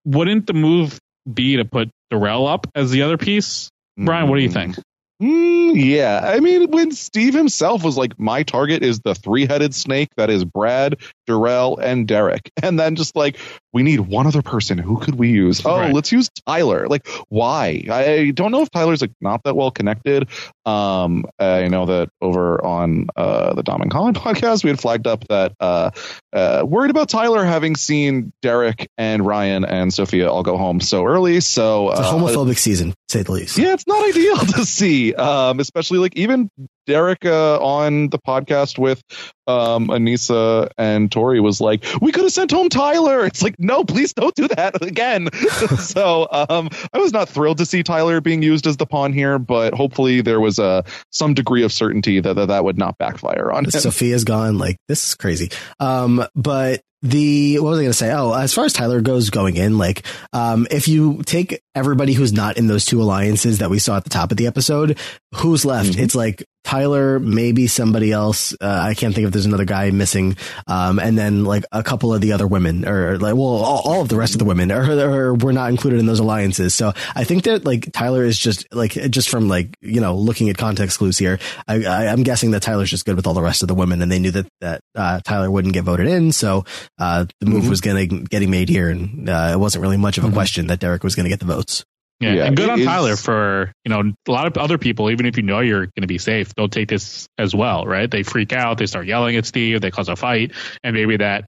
B: Wouldn't the move be to put Darrell up as the other piece? Brian, what do you mm. think?
D: Mm, yeah, I mean, when Steve himself was like, "My target is the three-headed snake that is Brad, Darrell, and Derek," and then just like, we need one other person. Who could we use? Oh,
B: Right.
D: let's use Tyler. Like, why? I don't know if Tyler's like not that well connected. Um, I know that over on uh, the Dom and Colin podcast, we had flagged up that uh, uh, worried about Tyler having seen Derek and Ryan and Sophia all go home so early. So
C: It's a
D: uh,
C: homophobic season, to say the least.
D: yeah, it's not ideal to see, um, especially like even Derek uh, on the podcast with um, Anissa and Tori was like, "We could have sent home Tyler." It's like, no, please don't do that again. so um, I was not thrilled to see Tyler being used as the pawn here, but hopefully there was uh, some degree of certainty that that, that would not backfire on him.
C: Sophia's gone. Like this is crazy. Um, but the what was I going to say? Oh, as far as Tyler goes going in, like um, if you take everybody who's not in those two alliances that we saw at the top of the episode, who's left? It's like Tyler, maybe somebody else. Uh, I can't think if there's another guy missing. Um, and then like a couple of the other women, or like well, all, all of the rest of the women, or, or were not included in those alliances. So I think that like Tyler is just like just from like you know looking at context clues here. I, I, I'm guessing that Tyler's just good with all the rest of the women, and they knew that that uh, Tyler wouldn't get voted in. So uh, the move
D: Mhm.
C: was getting getting made here, and uh, it wasn't really much of a question that Derek was going to get the votes.
B: Yeah,
D: Yeah,
B: and good on
D: is-
B: Tyler for you know a lot of other people. Even if you know you're going to be safe, don't take this as well, right? They freak out, they start yelling at Steve, they cause a fight, and maybe that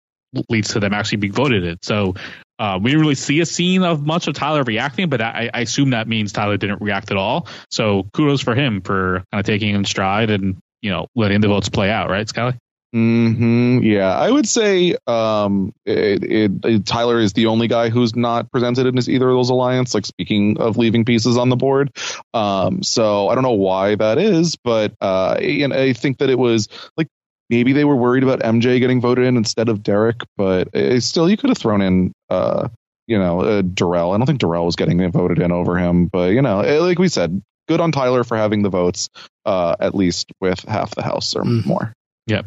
B: leads to them actually being voted in. So uh, we didn't really see a scene of much of Tyler reacting, but I, I assume that means Tyler didn't react at all. So kudos for him for kind of taking in stride and you know letting the votes play out, right, Scally?
D: Hmm Yeah, I would say um, it, it, it- Tyler is the only guy who's not presented in either of those alliance. Like speaking of leaving pieces on the board, um, so I don't know why that is, but uh, and I think that it was like maybe they were worried about MJ getting voted in instead of Derek, but uh, still you could have thrown in. Uh, you know, uh, Darrell. I don't think Darrell was getting voted in over him, but you know, eh, like we said, good on Tyler for having the votes, uh, at least with half the house or
C: Mhm.
D: more.
B: Yep.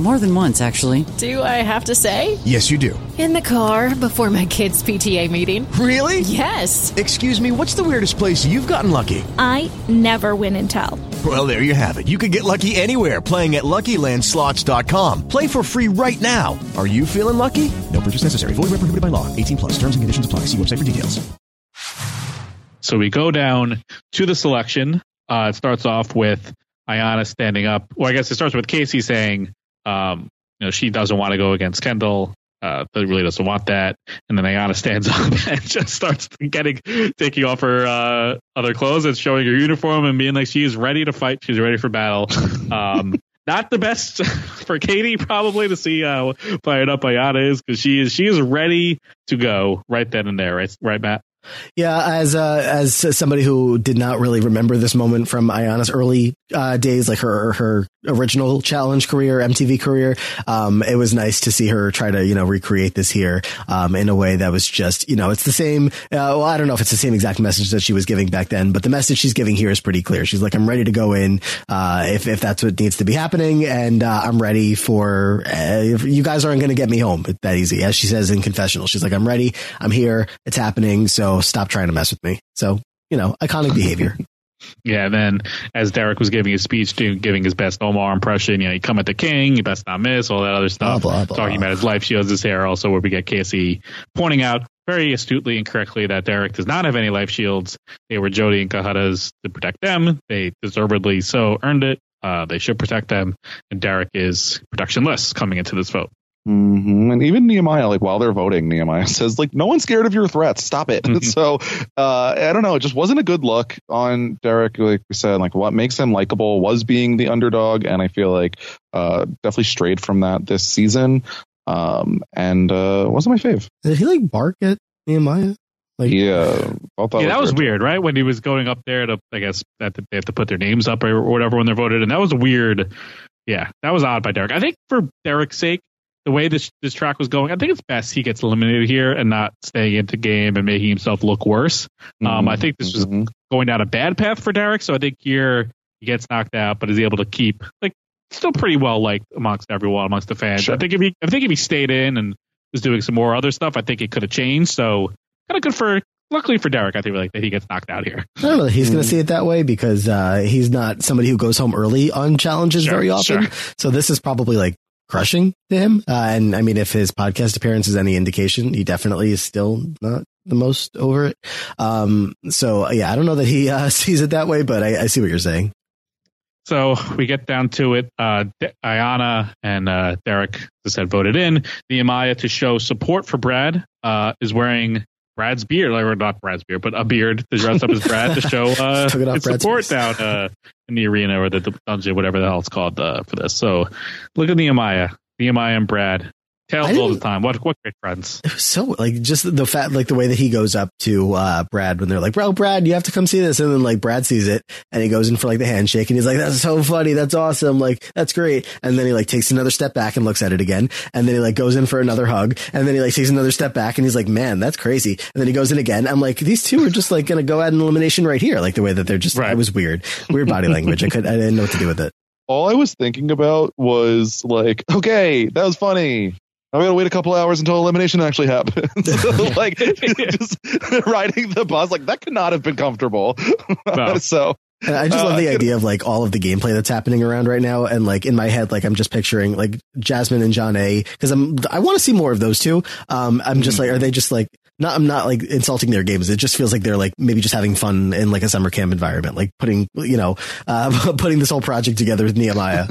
E: More than once, actually.
F: Do I have to say?
G: Yes, you do.
F: In the car before my kids' PTA meeting.
G: Really?
F: Yes.
G: Excuse me, what's the weirdest place you've gotten lucky?
H: I never win and tell.
G: Well, there you have it. You can get lucky anywhere playing at LuckyLandSlots.com. Play for free right now. Are you feeling lucky? No purchase necessary. Void where prohibited by law. 18 plus. Terms and conditions apply. See website for details.
B: So we go down to the selection. Uh, it starts off with Ayanna standing up. Well, I guess it starts with Casey saying, um, you know, she doesn't want to go against Kendal. Uh, that really doesn't want that. And then Ayanna stands up and just starts getting, taking off her uh, other clothes and showing her uniform and being like she is ready to fight. She's ready for battle. Um, not the best for Katie probably to see how fired up Ayanna is because she is she is ready to go right then and there. Right, right, Matt.
C: Yeah, as uh, as somebody who did not really remember this moment from Ayanna's early uh, days, like her her original challenge career, MTV career, um, it was nice to see her try to you know recreate this here um, in a way that was just you know it's the same. Uh, well, I don't know if it's the same exact message that she was giving back then, but the message she's giving here is pretty clear. She's like, I'm ready to go in uh, if if that's what needs to be happening, and uh, I'm ready for. Uh, you guys aren't going to get me home that easy, as she says in confessional. She's like, I'm ready. I'm here. It's happening. So stop trying to mess with me. So, you know, iconic behavior.
B: Yeah, and then as Derek was giving his speech, doing, giving his best Omar impression, you know, you come at the king, you best not miss, all that other stuff.
C: Blah, blah, blah.
B: Talking about his life shields, his hair, also where we get Casey pointing out very astutely and correctly that Derek does not have any life shields. They were Jodi and Cohutta's to protect them. They deservedly so earned it. Uh, they should protect them. And Derek is protectionless coming into this vote.
D: Hmm And even Nehemiah, like while they're voting, Nehemiah says, like, no one's scared of your threats. Stop it. so uh, I don't know. It just wasn't a good look on Derek. Like we said, like what makes him likable was being the underdog, and I feel like uh, definitely strayed from that this season. Um, and uh, wasn't my fave.
C: Did he like bark at Nehemiah? Like,
D: Yeah, thought
B: yeah, that was
D: weird.
B: weird, right? When he was going up there to, I guess, that they have to put their names up or whatever when they're voted, and that was weird. Yeah, that was odd by Derek. I think for Derek's sake, the way this this track was going, I think it's best he gets eliminated here and not staying into game and making himself look worse. Um, I think this was
D: Mhm.
B: going down a bad path for Derek, so I think here he gets knocked out, but is able to keep like still pretty well liked amongst everyone, amongst the fans.
D: Sure.
B: I think if he, I think if he stayed in and was doing some more other stuff, I think it could have changed. So kind of good for, luckily for Derek, I think like that he gets knocked out here.
C: I don't know that he's going to see it that way because uh, he's not somebody who goes home early on challenges
B: Sure,
C: very often.
B: sure.
C: So this is probably like crushing to him. Uh, and I mean, if his podcast appearance is any indication, he definitely is still not the most over it. Um, so yeah, I don't know that he uh, sees it that way, but I, I see what you're saying.
B: So we get down to it. Uh, De- Ayanna and uh, Derek, I said, voted in. Nehemiah to show support for Brad uh, is wearing Brad's beard, or not Brad's beard, but a beard to dress up as Brad to show uh,
C: Took it off
B: his support down uh, in the arena or the dungeon, whatever the hell it's called uh, for this. So look at Nehemiah, Nehemiah and Brad.
C: I
B: Tails all the time. What what great friends.
C: It was so like just the fact, like the way that he goes up to uh, Brad when they're like, "Bro, Brad, you have to come see this," and then like Brad sees it and he goes in for like the handshake and he's like, "That's so funny, that's awesome, like that's great," and then he like takes another step back and looks at it again, and then he like goes in for another hug, and then he like takes another step back and he's like, "Man, that's crazy," and then he goes in again. I'm like, these two are just like gonna go at an elimination right here, like the way that they're just.
B: Right.
C: It was weird, weird body language. I could, I didn't know what to do with it.
D: All I was thinking about was like, okay, that was funny. I'm gonna wait a couple hours until elimination actually happens. like just riding the bus, like that could not have been comfortable.
B: No.
D: so
C: And I just
D: Uh,
C: love the
D: I
C: idea of like all of the gameplay that's happening around right now, and like in my head, like I'm just picturing like Jasmine and Jonna. Because I'm I want to see more of those two. Um, I'm just like, are they just like not? I'm not like insulting their games. It just feels like they're like maybe just having fun in like a summer camp environment, like putting you know, uh, putting this whole project together with Nehemiah.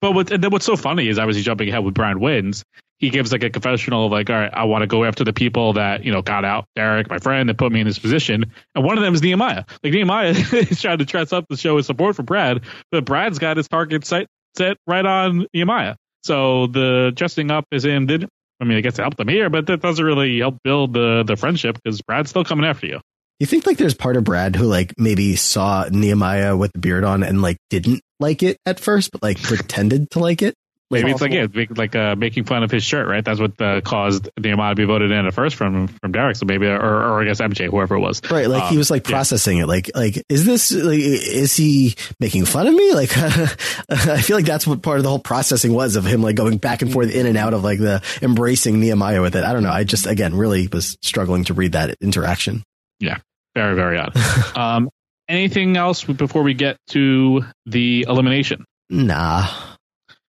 B: But what, and then what's so funny is obviously jumping ahead with Brian wins. He gives like a confessional like, all right, I want to go after the people that you know got out, Derek, my friend, that put me in this position, and one of them is Nehemiah. Like Nehemiah is trying to dress up the show his support for Brad, but Brad's got his target set set right on Nehemiah. So the dressing up is in did. I mean, it gets it helped them here, but that doesn't really help build the the friendship because Brad's still coming after you.
C: You think like there's part of Brad who like maybe saw Nehemiah with the beard on and like didn't like it at first, but like pretended to like it?
B: Maybe it's like yeah, make- like uh, making fun of his shirt, right? That's what uh, caused the amount to be voted in at first from from Derek. So maybe, or, or I guess MJ, whoever it was.
C: Right, like he
B: Um,
C: was like
B: yeah.
C: processing it. Like, like is this? Like, is he making fun of me? Like, I feel like that's what part of the whole processing was of him like going back and forth, in and out of like the embracing Nehemiah with it. I don't know. I just again really was struggling to read that interaction.
B: Yeah, very very odd. um, anything else before we get to the elimination?
C: Nah.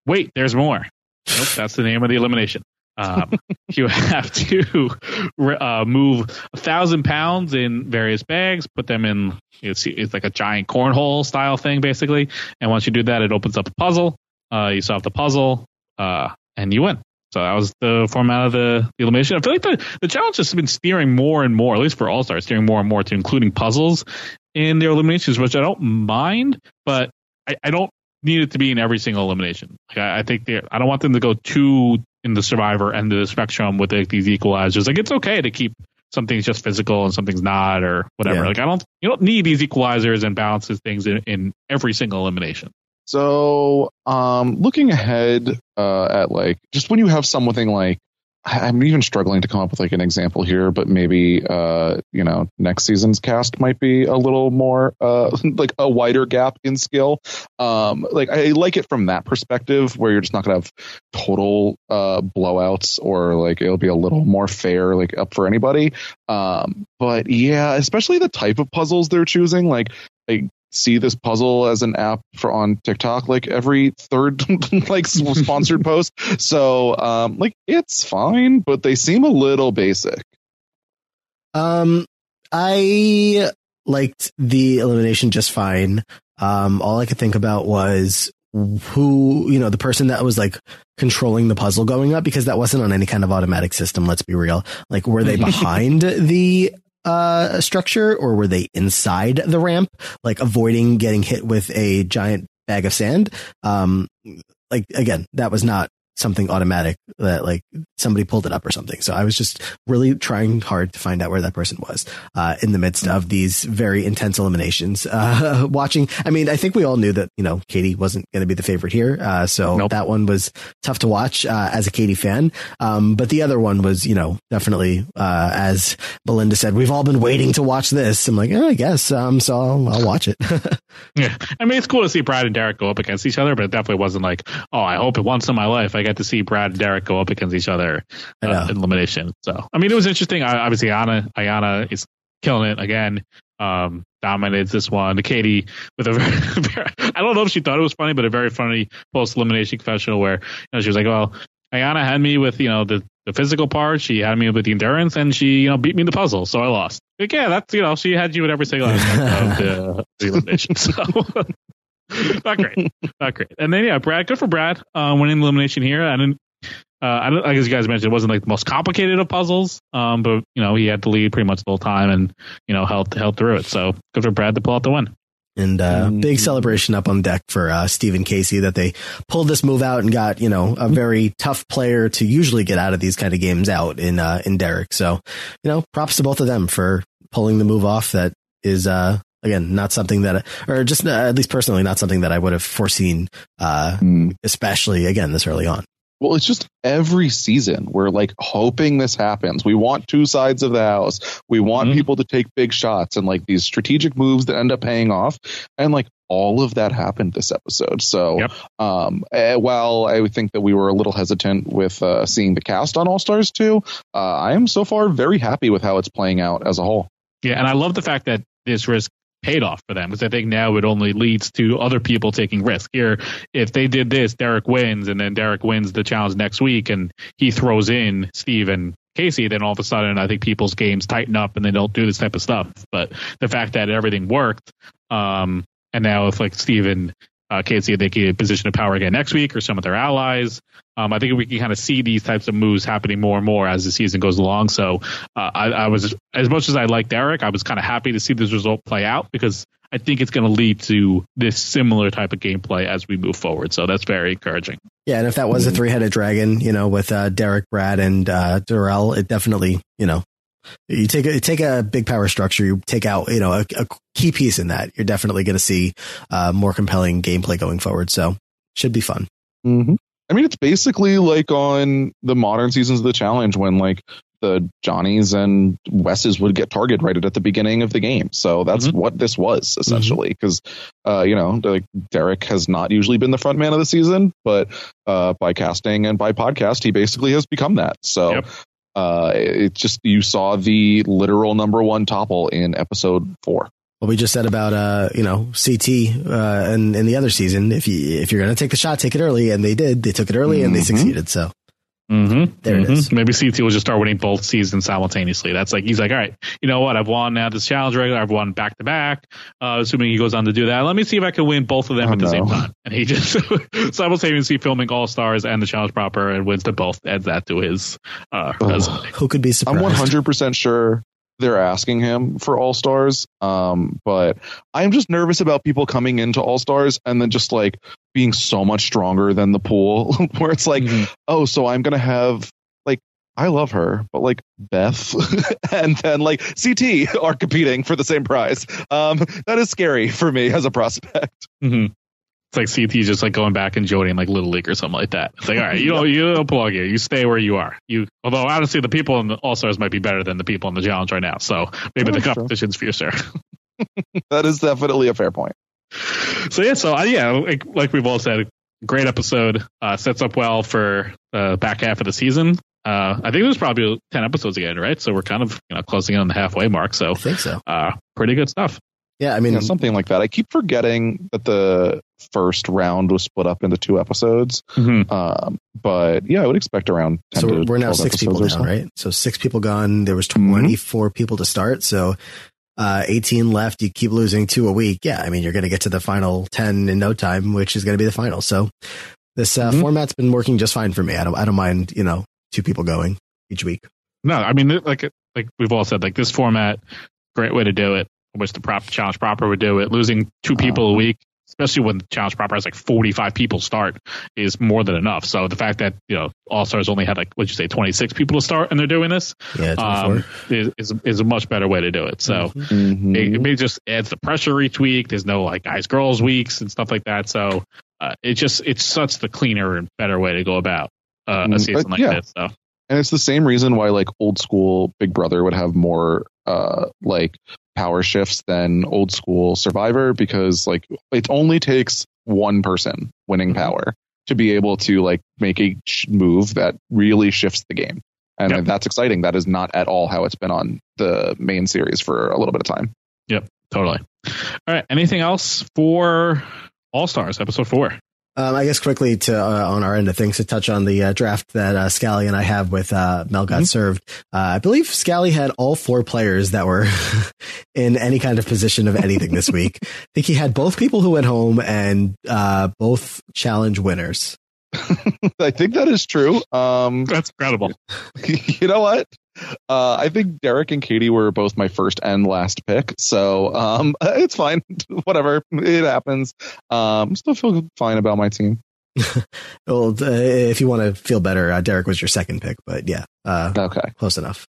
B: Wait, there's more. Nope, that's the name of the elimination. Um, you have to uh, move a thousand pounds in various bags, put them in. It's, it's like a giant cornhole style thing, basically. And once you do that, it opens up a puzzle. Uh, you solve the puzzle, uh, and you win. So that was the format of the, the elimination. I feel like the, the challenge has been steering more and more, at least for All Stars, steering more and more to including puzzles in their eliminations, which I don't mind, but I, I don't need it to be in every single elimination. Like, I, I think they I don't want them to go too in the survivor end of the spectrum with like, these equalizers. Like it's okay to keep something's just physical and something's not or whatever.
D: Yeah.
B: Like I don't you don't need these equalizers and balances things in, in every single elimination.
D: So, um, looking ahead uh, at like just when you have something like I'm even struggling to come up with like an example here, but maybe uh, you know next season's cast might be a little more uh, like a wider gap in skill. Um, like I like it from that perspective where you're just not gonna have total uh, blowouts or like it'll be a little more fair, like up for anybody. Um, but yeah, especially the type of puzzles they're choosing, like I see this puzzle as an app for on TikTok like every third like sponsored post. So um like it's fine, but they seem a little basic.
C: Um, I liked the elimination just fine. Um, all I could think about was who, you know, the person that was like controlling the puzzle going up because that wasn't on any kind of automatic system. Let's be real. Like, were they behind the uh structure or were they inside the ramp, like avoiding getting hit with a giant bag of sand? Um, like again, that was not something automatic that like somebody pulled it up or something. So I was just really trying hard to find out where that person was uh, in the midst of these very intense eliminations. Uh, watching, I mean, I think we all knew that you know Katie wasn't going to be the favorite here, uh, so that one was tough to watch uh, as a Katie fan. Um, but the other one was, you know, definitely uh, as Belinda said, we've all been waiting to watch this. I'm like, oh, I guess, um, so I'll, I'll watch it.
B: Yeah, I mean it's cool to see Brad and Derek go up against each other, but it definitely wasn't like, oh, I hope it once in my life I to see Brad and Derek go up against each other uh, in elimination. So I mean it was interesting. I, obviously, Anna Ayanna is killing it again. Um, dominates this one. Katie with a very, I don't know if she thought it was funny, but a very funny post elimination confessional where you know, she was like, well. Ayanna had me with you know the, the physical part. She had me with the endurance, and she you know beat me in the puzzle, so I lost. Like, yeah, that's you know she had you with every single aspect of the, the elimination. So not great, not great. And then yeah, Brad, good for Brad, uh, winning the elimination here. I didn't. Uh, I don't, like as you guys mentioned, it wasn't like the most complicated of puzzles, um, but you know he had to lead pretty much the whole time, and you know held held through it. So good for Brad to pull out the win.
C: And uh, big celebration up on deck for uh, Stephen Casey that they pulled this move out and got you know a very tough player to usually get out of these kind of games out in uh, in Derek. So you know, props to both of them for pulling the move off. That is uh, again not something that, or just uh, at least personally, not something that I would have foreseen, uh, especially again this early on.
D: Well, it's just every season we're like hoping this happens. We want two sides of the house. We want people to take big shots and like these strategic moves that end up paying off. And like all of that happened this episode. So, um, eh, while I would think that we were a little hesitant with uh, seeing the cast on All Stars 2, uh, I am so far very happy with how it's playing out as a whole.
B: Yeah, and I love the fact that this risk paid off for them because I think now it only leads to other people taking risk. Here, if they did this, Derek wins, and then Derek wins the challenge next week, and he throws in Steve and Casey, then all of a sudden I think people's games tighten up and they don't do this type of stuff. But the fact that everything worked, um, and now if like Steve and uh, Casey they get a position of power again next week or some of their allies. Um, I think we can kind of see these types of moves happening more and more as the season goes along. So uh, I, I was as much as I like Derek, I was kind of happy to see this result play out because I think it's going to lead to this similar type of gameplay as we move forward. So that's very encouraging.
C: Yeah, and if that was a three headed dragon, you know, with uh, Derek, Brad, and uh, Darrell, it definitely, you know, you take a you take a big power structure, you take out, you know, a, a key piece in that. You're definitely going to see uh, more compelling gameplay going forward. So should be fun.
D: Mm-hmm. I mean, it's basically like on the modern seasons of the challenge when like the Johnnies and Wesses would get targeted right at the beginning of the game. So that's
B: Mm-hmm.
D: what this was essentially. Because, uh, you know, like Derek has not usually been the front man of the season, but uh, by casting and by podcast, he basically has become that. So.
B: Yep.
D: Uh, it just you saw the literal number one topple in episode four.
C: What we just said about uh, you know, CT uh in, in the other season, if you if you're gonna take the shot, take it early, and they did. They took it early and they
D: Mhm.
C: succeeded. So
B: Mm-hmm.
C: There it is.
B: Maybe CT will just start winning both seasons simultaneously. That's like he's like, all right, you know what? I've won now this challenge regular. I've won back to back. Uh, Assuming he goes on to do that, let me see if I can win both of them
D: Oh,
B: at the same
D: no.
B: time. And he just simultaneously filming All Stars and the challenge proper and wins to both. Adds that to his uh,
D: Ugh.
B: resume.
C: who could be surprised?
D: I'm 100% sure they're asking him for All Stars. Um, but I'm just nervous about people coming into All Stars and then just like being so much stronger than the pool, where it's like,
B: Mhm.
D: oh, so I'm gonna have like I love her, but like Beth and then like CT are competing for the same prize. Um, that is scary for me as a prospect.
B: Mhm. It's like CT just like going back and joining like Little League or something like that. It's like, all right, you don't, you don't belong here. You stay where you are. You, although honestly, the people in the All Stars might be better than the people in the challenge right now. So maybe
D: Oh,
B: the
D: sure.
B: competition's fiercer.
D: That is definitely a fair point.
B: so yeah, so uh, yeah, like, like we've all said, great episode. Uh, sets up well for uh, back half of the season. Uh, I think there's probably ten episodes again, right? So we're kind of you know closing in on the halfway mark. So
C: I think so.
B: uh, pretty good stuff.
C: Yeah, I mean,
D: Yeah, something like that. I keep forgetting that the first round was split up into two episodes.
B: Mhm.
D: Um, but yeah, I would expect around 10
C: so
D: to
C: we're, we're now six people
D: episodes
C: down,
D: so.
C: right? So six people gone. There was
D: Mhm.
C: 24 people to start. So uh, 18 left. You keep losing two a week. Yeah, I mean, you're going to get to the final 10 in no time, which is going to be the final. So this uh,
D: Mhm.
C: format's been working just fine for me. I don't, I don't mind, you know, two people going each week.
B: No, I mean like like we've all said, like this format, great way to do it. I wish the prop challenge proper would do it. Losing two people a week, especially when the challenge proper has like forty five people start, is more than enough. So the fact that you know All Stars only had like what'd you say twenty six people to start and they're doing this,
C: Yeah,
B: um, is, is is a much better way to do it. So
D: Mhm.
B: it, it just adds the pressure each week. There's no like guys girls weeks and stuff like that. So uh, it just it's such the cleaner and better way to go about uh, a season
D: but
B: like
D: yeah.
B: this. So
D: And it's the same reason why like old school Big Brother would have more uh like power shifts than old school Survivor because like it only takes one person winning
B: Mhm.
D: power to be able to like make a move that really shifts the game. And
B: Yep.
D: that's exciting. That is not at all how it's been on the main series for a little bit of time.
B: Yep, totally. All right. Anything else for All Stars episode four?
C: Um, I guess quickly to uh, on our end of things to touch on the uh, draft that uh, Scally and I have with uh, Mel got
B: Mhm.
C: served. Uh, I believe Scally had all four players that were in any kind of position of anything this week. I think he had both people who went home and uh, both challenge winners.
D: I think that is true. Um
B: That's incredible.
D: you know what? Uh, I think Derek and Katie were both my first and last pick, so um, it's fine. Whatever, it happens. Um, still feel fine about my team.
C: Well, uh, if you want to feel better, uh, Derek was your second pick, but yeah, uh,
D: Okay,
C: close enough.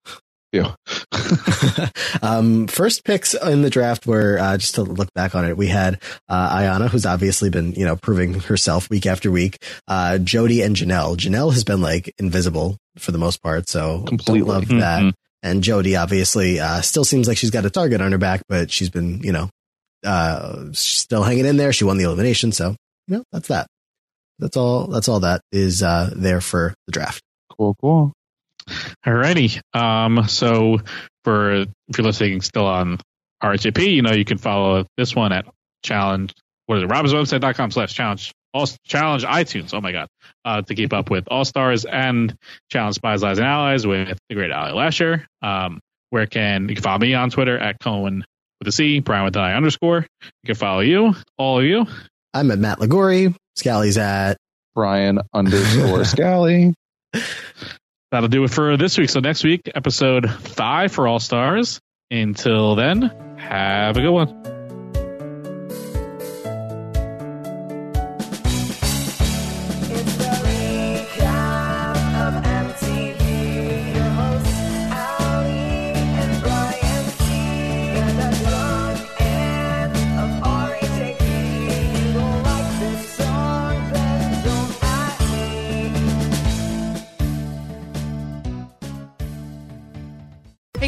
D: Phew.
C: um, first picks in the draft were uh, just to look back on it. We had uh, Ayanna, who's obviously been you know proving herself week after week. Uh, Jodi and Janelle. Janelle has been like invisible for the most part, so
D: Completely.
C: love that.
B: Mhm.
C: And Jodi obviously uh, still seems like she's got a target on her back, but she's been you know uh, she's still hanging in there. She won the elimination, so you know that's that. That's all. That's all that is uh, there for the draft.
D: cool, cool.
B: Alrighty. Um, so for if you're listening still on RHAP, you know you can follow this one at challenge. What is it? RobHasAWebsite.com slash challenge. All challenge iTunes. Oh my god. Uh, to keep up with All Stars and Challenge Spies, Lies, and Allies with the great Ali Lasher. Um, where can you can follow me on Twitter at Cohen with a C, Brian with an I underscore. You can follow you, all of you.
C: I'm at Matt Liguori. Scally's at
D: Brian underscore Scally.
B: That'll do it for this week. So next week, episode five for All Stars. Until then, have a good one.